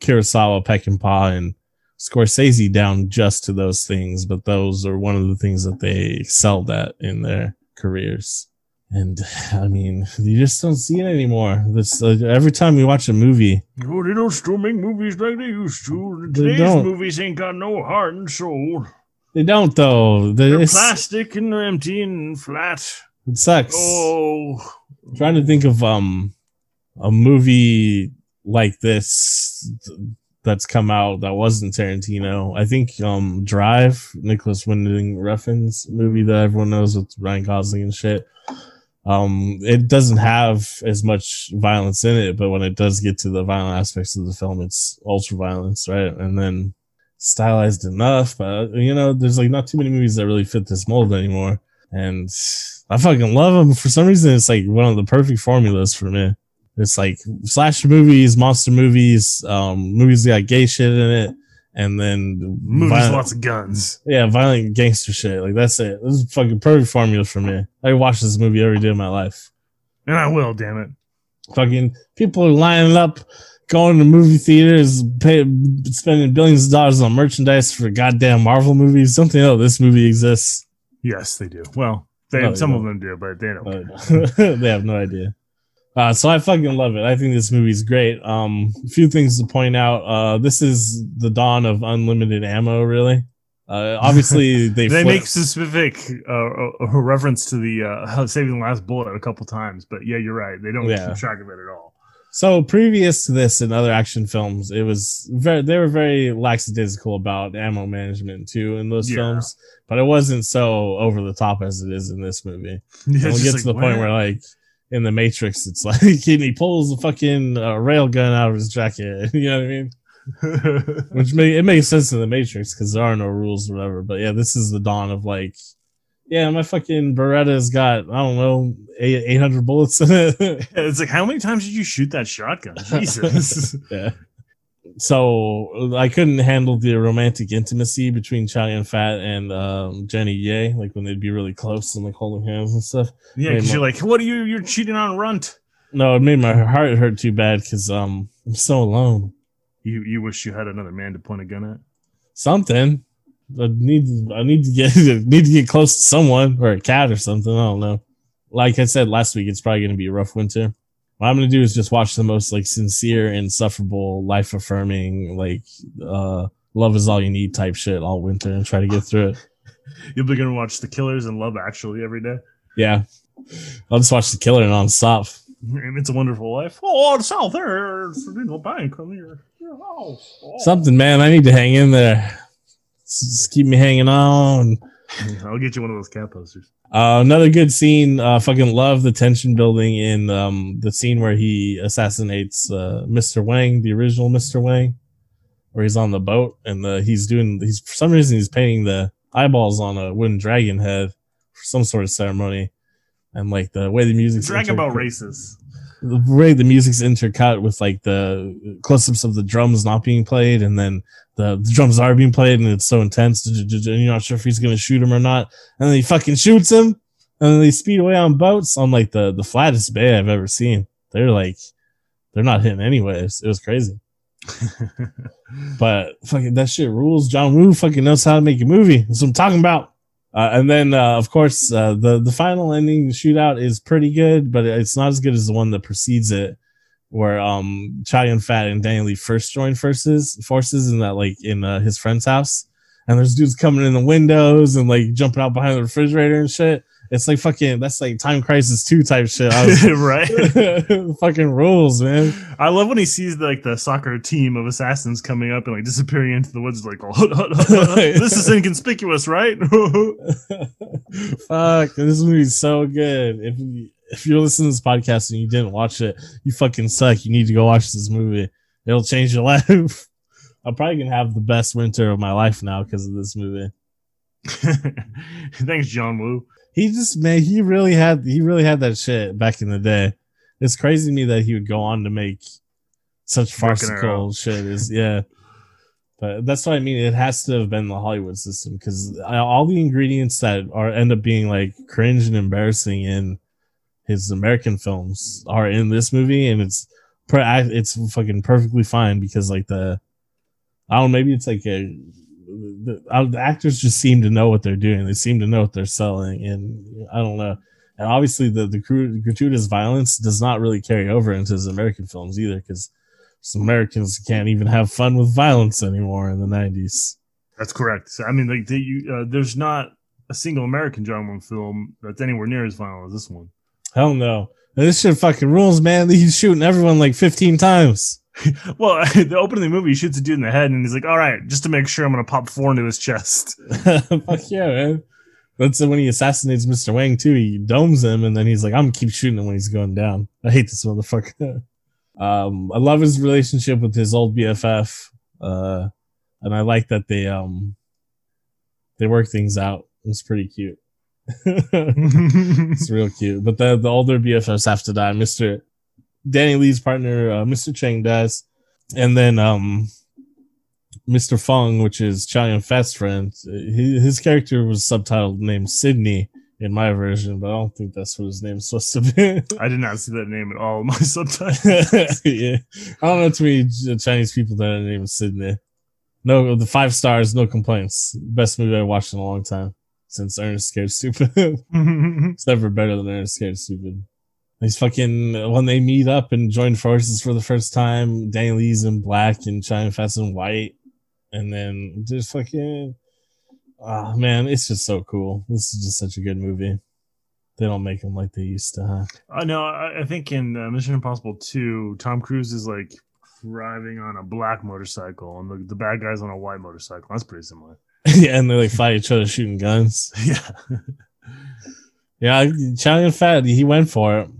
Kurosawa, Peckinpah, and Scorsese down just to those things, but those are one of the things that they excelled at in their careers. And I mean, you just don't see it anymore. This uh, every time you watch a movie, Oh, they don't still make movies like they used to. They Today's don't. movies ain't got no heart and soul. they don't though. They're It's- plastic and they're empty and flat. it sucks. Oh, trying to think of um a movie like this that's come out that wasn't Tarantino. I think um Drive, Nicolas Winding Refn's movie that everyone knows with Ryan Gosling and shit. Um, it doesn't have as much violence in it, but when it does get to the violent aspects of the film, it's ultra violence, right? And then stylized enough, but you know, there's like not too many movies that really fit this mold anymore. And I fucking love them. For some reason, it's like one of the perfect formulas for me. It's like slasher movies, monster movies, um, movies that got gay shit in it, and then movies, violent- lots of guns. yeah, violent gangster shit. Like that's it. This is fucking perfect formula for me. I watch this movie every day of my life. And I will, damn it. Fucking people are lining up, going to movie theaters, pay, spending billions of dollars on merchandise for goddamn Marvel movies. Don't they know this movie exists? Yes, they do. Well, they, No, they some of don't. them do, but they don't. They have no idea. Uh, so I fucking love it. I think this movie's great. Um, a few things to point out. Uh, this is the dawn of unlimited ammo. Really. Uh, obviously they they make specific uh, a, a reference to the uh, saving the last bullet a couple times, but yeah, you're right. They don't Yeah. keep track of it at all. So previous to this and other action films, it was very they were very lackadaisical about ammo management too in those Yeah. films, but it wasn't so over the top as it is in this movie. Yeah, we'll get like, to the point where like in the Matrix, it's like he pulls the fucking uh, rail gun out of his jacket. You know what I mean? Which make, it makes sense in the Matrix because there are no rules or whatever. But yeah, this is the dawn of like, yeah, my fucking Beretta's got I don't know eight hundred bullets in it. it's like, how many times did you shoot that shotgun? Jesus. yeah. So I couldn't handle the romantic intimacy between Chow Yun Fat and um, Jenny Ye, like when they'd be really close and like holding hands and stuff. yeah, because you're like, what are you? You're cheating on Runt. No, it made my heart hurt too bad because um I'm so alone. You you wish you had another man to point a gun at. Something. I need I need to get need to get close to someone or a cat or something. I don't know. Like I said last week, it's probably gonna be a rough winter. What I'm gonna do is just watch the most like sincere, insufferable, life affirming, like uh love is all you need type shit all winter and try to get through it. You'll be gonna watch The Killers and Love Actually every day. Yeah. I'll just watch the killer and nonstop. It's a Wonderful Life. Oh, it's out there. The bank. Come here. Your house. Oh. Something, man. I need to hang in there. Just keep me hanging on. I'll get you one of those cat posters. Uh, another good scene. Uh, fucking love the tension building in um, the scene where he assassinates uh, Mr. Wang, the original Mr. Wang, where he's on the boat and the, he's doing. He's for some reason he's painting the eyeballs on a wooden dragon head for some sort of ceremony, and like the way the music's Dragon Ball racist. The way the music's intercut with like the close-ups of the drums not being played and then the, the drums are being played and it's so intense and you're not sure if he's gonna shoot him or not and then he fucking shoots him and then they speed away on boats on like the the flattest bay I've ever seen. They're like they're not hitting anyways. It was crazy. But fucking that shit rules. John Woo fucking knows how to make a movie. That's what I'm talking about. Uh, and then, uh, of course, uh, the the final ending shootout is pretty good, but it's not as good as the one that precedes it, where um Chow Yun Fat and Daniel Lee first join forces forces in that like in uh, his friend's house, and there's dudes coming in the windows and like jumping out behind the refrigerator and shit. It's like fucking that's like Time Crisis 2 type shit. I was, right. fucking rules, man. I love when he sees like the soccer team of assassins coming up and like disappearing into the woods. Like, oh, hut, hut, hut, hut. this is inconspicuous, right? Fuck, this movie's so good. If you, if you're listening to this podcast and you didn't watch it, you fucking suck. You need to go watch this movie. It'll change your life. I'm probably gonna have the best winter of my life now because of this movie. Thanks, John Woo. He just man, he really had he really had that shit back in the day. It's crazy to me that he would go on to make such farcical shit. Is yeah. But that's what I mean. It has to have been the Hollywood system because all the ingredients that are end up being like cringe and embarrassing in his American films are in this movie, and it's it's fucking perfectly fine because like the I don't know maybe it's like a the, the actors just seem to know what they're doing. They seem to know what they're selling, and I don't know. And obviously, the the gratuitous violence does not really carry over into his American films either, because some Americans can't even have fun with violence anymore in the '90s. That's correct. So, I mean, like, they, you, uh, there's not a single American John Woo film that's anywhere near as violent as this one. Hell no. This shit fucking rules, man. He's shooting everyone like 15 times. Well, the opening of the movie, he shoots a dude in the head, and he's like, "All right, just to make sure, I'm gonna pop four into his chest." Fuck yeah, man. That's when he assassinates Mr. Wang too. He domes him, and then he's like, "I'm gonna keep shooting him when he's going down." I hate this motherfucker. um, I love his relationship with his old BFF, uh, and I like that they um they work things out. It's pretty cute. it's real cute. But the the older BFFs have to die. Mister Danny Lee's partner, uh, Mr. Chang dies, and then um, Mr. Fung, which is Chow Yun Fat's friend, his, his character was subtitled named Sydney in my version, but I don't think that's what his name's supposed to be. I did not see that name at all in my subtitles. yeah, I don't know too many Chinese people that are named Sydney. No, the five stars, no complaints. Best movie I watched in a long time since Ernest Scared Stupid. it's never better than Ernest Scared Stupid. He's fucking when they meet up and join forces for the first time. Danny Lee's in black and Chow Yun Fat's in white, and then just fucking. Oh man, it's just so cool. This is just such a good movie. They don't make them like they used to, huh? I know. I, I think in uh, Mission Impossible 2, Tom Cruise is like driving on a black motorcycle, and the, the bad guy's on a white motorcycle. That's pretty similar. yeah, and they like fight each other shooting guns. Yeah. Yeah, Chow Yun Fat, he went for it.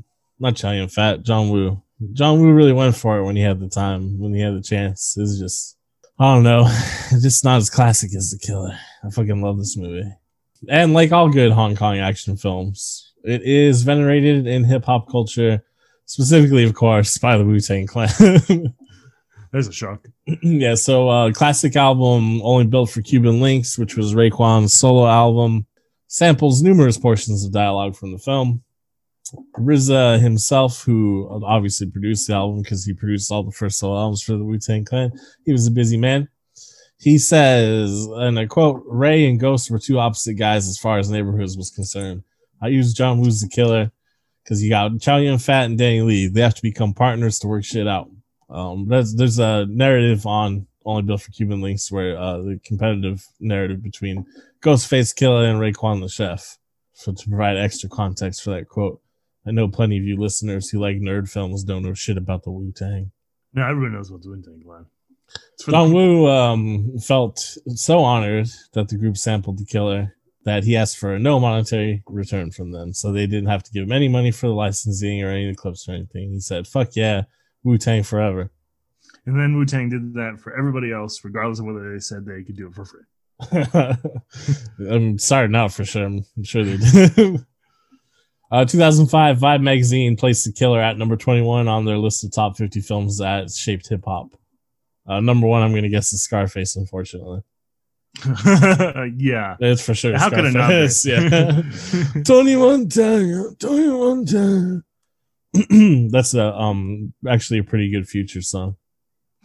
Not Chow Yun Fat, John Woo. John Woo really went for it when he had the time, when he had the chance. It's just, I don't know, it's just not as classic as The Killer. I fucking love this movie. And like all good Hong Kong action films, it is venerated in hip hop culture, specifically, of course, by the Wu Tang Clan. There's a shock. yeah, so uh, classic album only built for Cuban Linx, which was Raekwon's solo album, samples numerous portions of dialogue from the film. RZA himself, who obviously produced the album because he produced all the first solo albums for the Wu Tang Clan, he was a busy man. He says, and I quote, Ray and Ghost were two opposite guys as far as neighborhoods was concerned. I use John Woo's the killer because you got Chow Yun Fat and Danny Lee. They have to become partners to work shit out. Um, there's, there's a narrative on Only Built for Cuban Linx where uh, the competitive narrative between Ghostface Killah and Raekwon the Chef. So to provide extra context for that quote, I know plenty of you listeners who like nerd films don't know shit about the Wu Tang. No, everyone knows what the Wu Tang Clan. It's for John the- Woo um, felt so honored that the group sampled the killer that he asked for no monetary return from them. So they didn't have to give him any money for the licensing or any of the clips or anything. He said, fuck yeah, Wu Tang forever. And then Wu Tang did that for everybody else, regardless of whether they said they could do it for free. I'm starting out for sure. I'm sure they did. uh, 2005 Vibe magazine placed the killer at number 21 on their list of top 50 films that shaped hip hop. Uh, number one, I'm going to guess is Scarface, unfortunately. yeah. It's for sure. How could it not? Yeah. Tony Montana. Tony Montana. That's a, um actually a pretty good future song.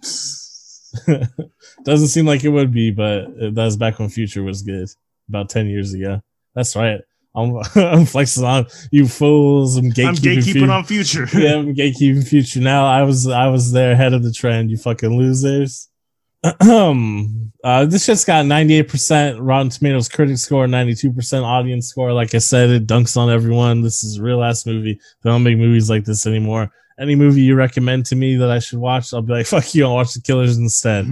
Doesn't seem like it would be, but it does back when Future was good, about ten years ago. That's right. I'm, I'm flexing on you fools. I'm gatekeeping. I'm gatekeeping Future. on future. yeah, I'm gatekeeping Future. Now I was I was there ahead of the trend. You fucking losers. uh, this shit's got 98% Rotten Tomatoes critic score, 92% audience score. Like I said, it dunks on everyone. This is a real ass movie. They don't make movies like this anymore. Any movie you recommend to me that I should watch, I'll be like, fuck you, I'll watch The Killers instead.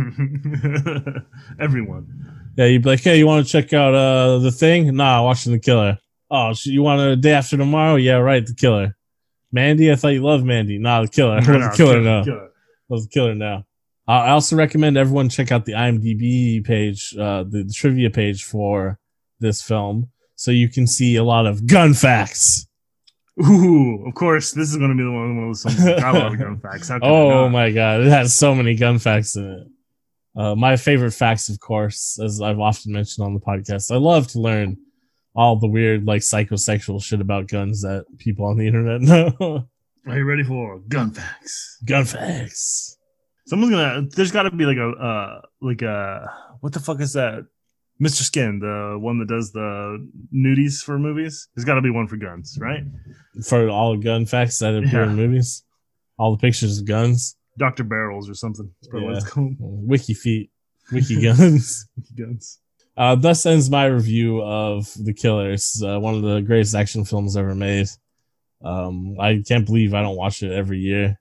Everyone. yeah, you'd be like, hey, you want to check out uh, The Thing? Nah, watching The Killer. Oh, sh- you want a day after tomorrow? Yeah, right, The Killer. Mandy, I thought you loved Mandy. Nah, The Killer. Love The Killer now. Killer. The Killer now. Uh, I also recommend everyone check out the IMDb page, uh, the, the trivia page for this film, so you can see a lot of gun facts. Ooh, of course, this is going to be the one one of those songs got a lot of gun facts. How could I Oh my god, it has so many gun facts in it. Uh, my favorite facts, of course, as I've often mentioned on the podcast, I love to learn all the weird, like psychosexual shit about guns that people on the internet know. Are you ready for gun facts? gun facts. Someone's gonna. There's got to be like a uh like a what the fuck is that? Mr. Skin, the one that does the nudies for movies. There's got to be one for guns, right? For all gun facts that appear in movies, all the pictures of guns, Doctor Barrels or something. That's probably what it's called. wiki feet, wiki guns. Wiki guns. Uh, thus ends my review of The Killers, uh, one of the greatest action films ever made. Um, I can't believe I don't watch it every year.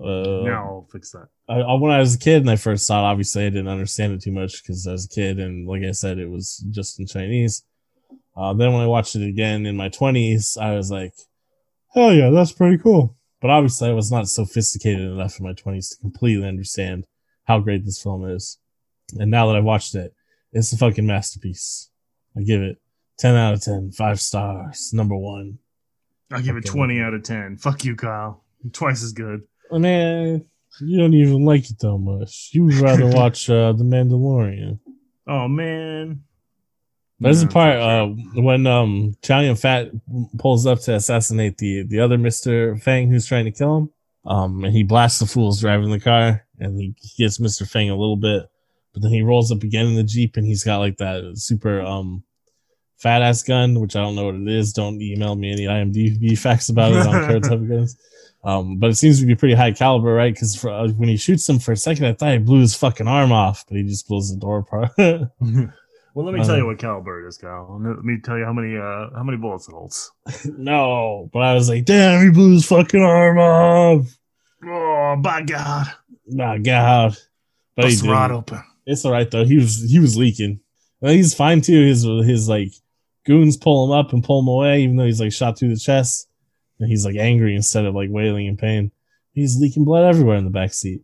Uh, now I'll fix that. I, I- when I was a kid and I first saw it, obviously I didn't understand it too much because I was a kid and, like I said, it was just in Chinese. Uh, then when I watched it again in my 20s, I was like, hell yeah, that's pretty cool. But obviously, I was not sophisticated enough in my 20s to completely understand how great this film is. And now that I've watched it, it's a fucking masterpiece. I give it 10 out of 10, five stars, number one. I'll give it 20 out of 10. Fuck you, Kyle. Twice as good. Oh, man, you don't even like it that much. You would rather watch uh, The Mandalorian. Oh man. There's a part uh, when um Chow Fat pulls up to assassinate the the other Mister Fang who's trying to kill him. Um, and he blasts the fools driving the car, and he gets Mister Fang a little bit, but then he rolls up again in the jeep, and he's got like that super um fat ass gun, which I don't know what it is. Don't email me any IMDb facts about it. I don't care what type of guns. Um, but it seems to be pretty high caliber, right? Because uh, when he shoots him for a second, I thought he blew his fucking arm off, but he just blows the door apart. well, let me tell Uh, you what caliber it is, Kyle. Let me tell you how many uh how many bullets it holds. No, but I was like, damn, he blew his fucking arm off. Oh, by God. My God. But he Bust didn't. open. It's all right though. He was he was leaking. Well, he's fine too. His his like goons pull him up and pull him away, even though he's like shot through the chest. And he's like angry instead of like wailing in pain. He's leaking blood everywhere in the back seat.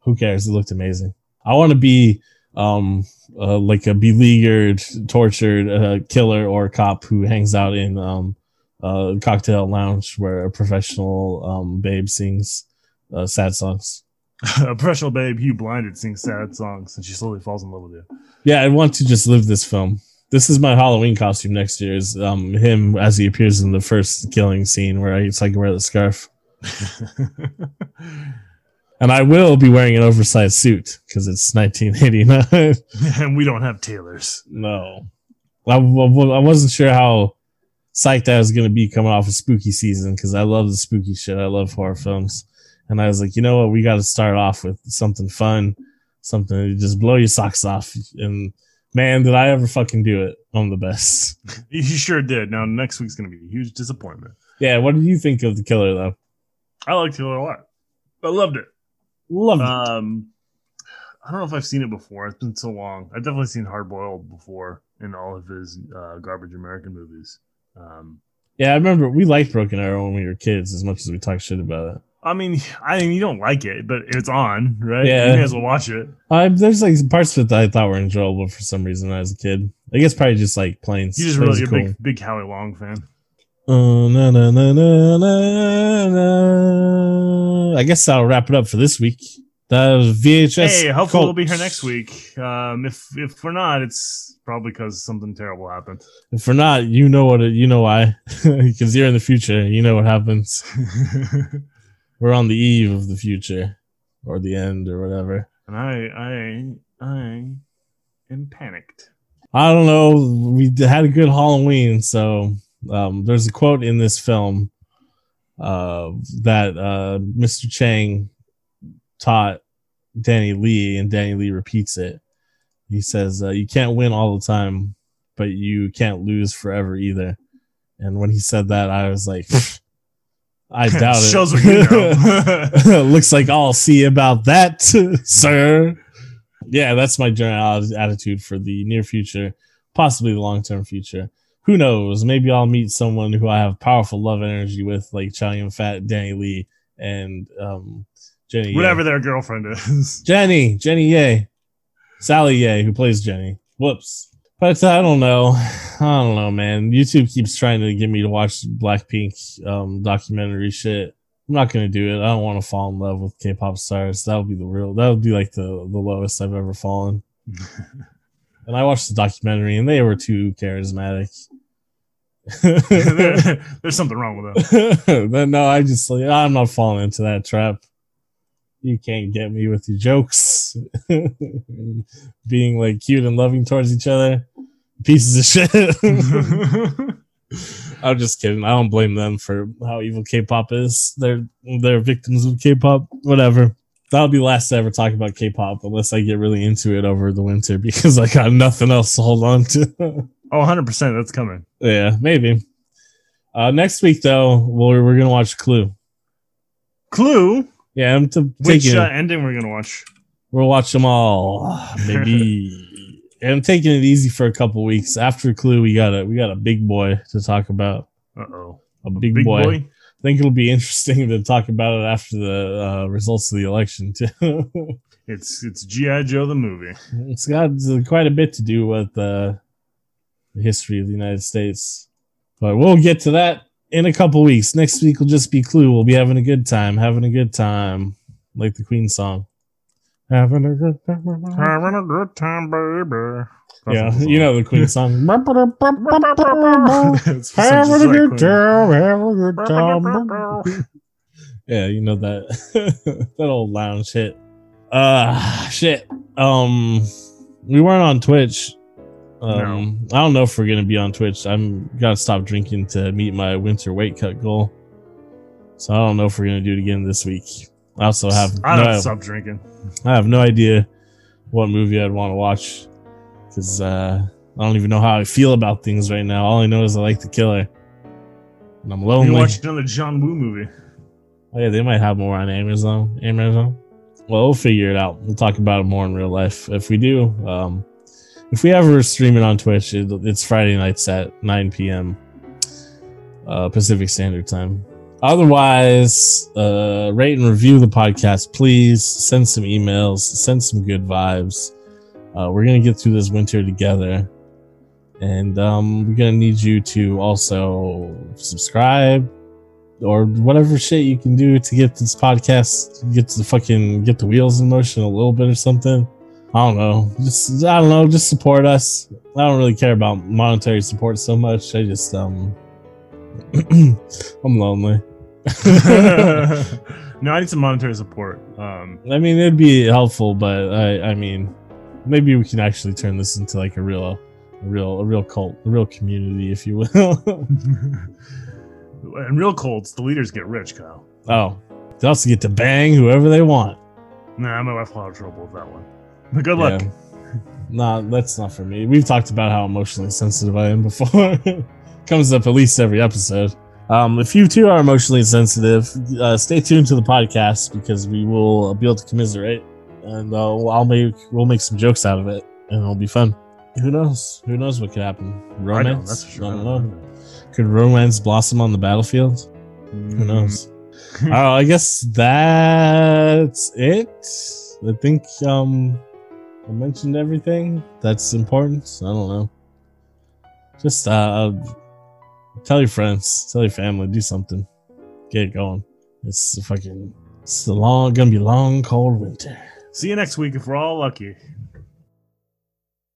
Who cares? It looked amazing. I want to be um uh, like a beleaguered, tortured uh, killer or cop who hangs out in um uh cocktail lounge where a professional um babe sings uh, sad songs. a professional babe, Hugh Blinded, sings sad songs and she slowly falls in love with you. Yeah, I want to just live this film. This is my Halloween costume next year. Is um him as he appears in the first killing scene where I it's like wear the scarf, and I will be wearing an oversized suit because it's 1989. and we don't have tailors. no, I, I wasn't sure how psyched I was gonna be coming off of spooky season because I love the spooky shit. I love horror films, and I was like, you know what, we got to start off with something fun, something to just blow your socks off. And man, did I ever fucking do it? I'm the best. You sure did. Now next week's gonna be a huge disappointment. Yeah, what did you think of the killer though? I liked Killer a lot. I loved it. Loved it. Um, I don't know if I've seen it before. It's been so long. I've definitely seen Hard Boiled before in all of his uh, garbage American movies. Um, yeah, I remember we liked Broken Arrow when we were kids as much as we talked shit about it. I mean, I mean, you don't like it, but it's on, right? Yeah. you may as well watch it. Uh, there's like parts of it that I thought were enjoyable for some reason when I was a kid. I guess probably just like plain. You just really a cool. big, big Howie Long fan. Uh, na, na, na, na, na, na. I guess I'll wrap it up for this week. That was VHS. hey, hopefully Cult. we'll be here next week. Um, if if we're not, it's probably because something terrible happened. If we're not, you know what? It, you know why? Because you're in the future. You know what happens. We're on the eve of the future, or the end, or whatever. and I, I, I am panicked. I don't know. We had a good Halloween, so um, there's a quote in this film uh, that uh, Mr. Chang taught Danny Lee, and Danny Lee repeats it. He says, uh, "You can't win all the time, but you can't lose forever either." And when he said that, I was like, "I doubt it." Shows what you know. Looks like I'll see about that, sir. Yeah, that's my general attitude for the near future, possibly the long term future. Who knows? Maybe I'll meet someone who I have powerful love energy with, like Chow Yun Fat, Danny Lee, and um, Jenny. Ye. Whatever their girlfriend is. Jenny, Jenny Ye, Sally Yeh, who plays Jenny. Whoops. But I don't know. I don't know, man. YouTube keeps trying to get me to watch Blackpink um, documentary shit. I'm not gonna do it. I don't want to fall in love with K-pop stars. That would be the real. That would be like the the lowest I've ever fallen. and I watched the documentary, and they were too charismatic. There's something wrong with them. but no, I just like I'm not falling into that trap. You can't get me with your jokes. Being like cute and loving towards each other. Pieces of shit. I'm just kidding. I don't blame them for how evil K-pop is. They're they're victims of K-pop. Whatever. That'll be the last to ever talk about K-pop unless I get really into it over the winter because I got nothing else to hold on to. oh, 100%. That's coming. yeah, maybe. Uh, next week though, we're we're gonna watch Clue. Clue. Yeah, I'm to Which uh, ending we're going to watch? We'll watch them all, maybe. I'm taking it easy for a couple weeks. After Clue, we got a we got a big boy to talk about. Uh oh. A big, boy. I think it'll be interesting to talk about it after the uh, results of the election too. It's it's G.I. Joe the movie. it's got quite a bit to do with uh, the history of the United States, but we'll get to that in a couple weeks. Next week will just be Clue. We'll be having a good time, having a good time, like the Queen song. Having a good time. Having a good time, baby. That's Yeah, you know the Queen song. It's for such a Having a good queen. time, having a good time. Yeah, you know that that old lounge hit. Uh shit. Um we weren't on Twitch. Um I don't know if we're gonna be on Twitch. I'm gotta stop drinking to meet my winter weight cut goal. So I don't know if we're gonna do it again this week. I also have I no, don't stop drinking. I have no idea what movie I'd want to watch because uh, I don't even know how I feel about things right now. All I know is I like the killer, and I'm lonely. You lonely. watch another John Woo movie. Oh yeah, they might have more on Amazon. Amazon. Well, we'll figure it out. We'll talk about it more in real life if we do. Um, if we ever stream it on Twitch, it, it's Friday nights at 9 p.m. Uh, Pacific Standard Time. Otherwise, uh, rate and review the podcast, please. Send some emails. Send some good vibes. Uh, we're gonna get through this winter together, and um, we're gonna need you to also subscribe or whatever shit you can do to get this podcast, get the fucking get the wheels in motion a little bit or something. I don't know. Just I don't know. Just support us. I don't really care about monetary support so much. I just um, I'm lonely. no, I need some monetary support. Um, I mean, it'd be helpful, but I, I mean, maybe we can actually turn this into like a real, a real, a real cult, a real community, if you will. in real cults, the leaders get rich, Kyle. oh, they also get to bang whoever they want. Nah, my wife will have trouble with that one. But good luck. Yeah. Nah, that's not for me. We've talked about how emotionally sensitive I am before. Comes up at least every episode. Um, if you too are emotionally sensitive, uh, stay tuned to the podcast because we will be able to commiserate, and uh, I'll make we'll make some jokes out of it, and it'll be fun. Who knows? Who knows what could happen? Romance? I know, that's for sure. I don't know. Could romance blossom on the battlefield? Who knows? Mm. uh, I guess that's it. I think um I mentioned everything that's important. I don't know. Just uh tell your friends, tell your family, do something. Get it going. It's a fucking it's a long gonna be a long cold winter. See you next week if we're all lucky.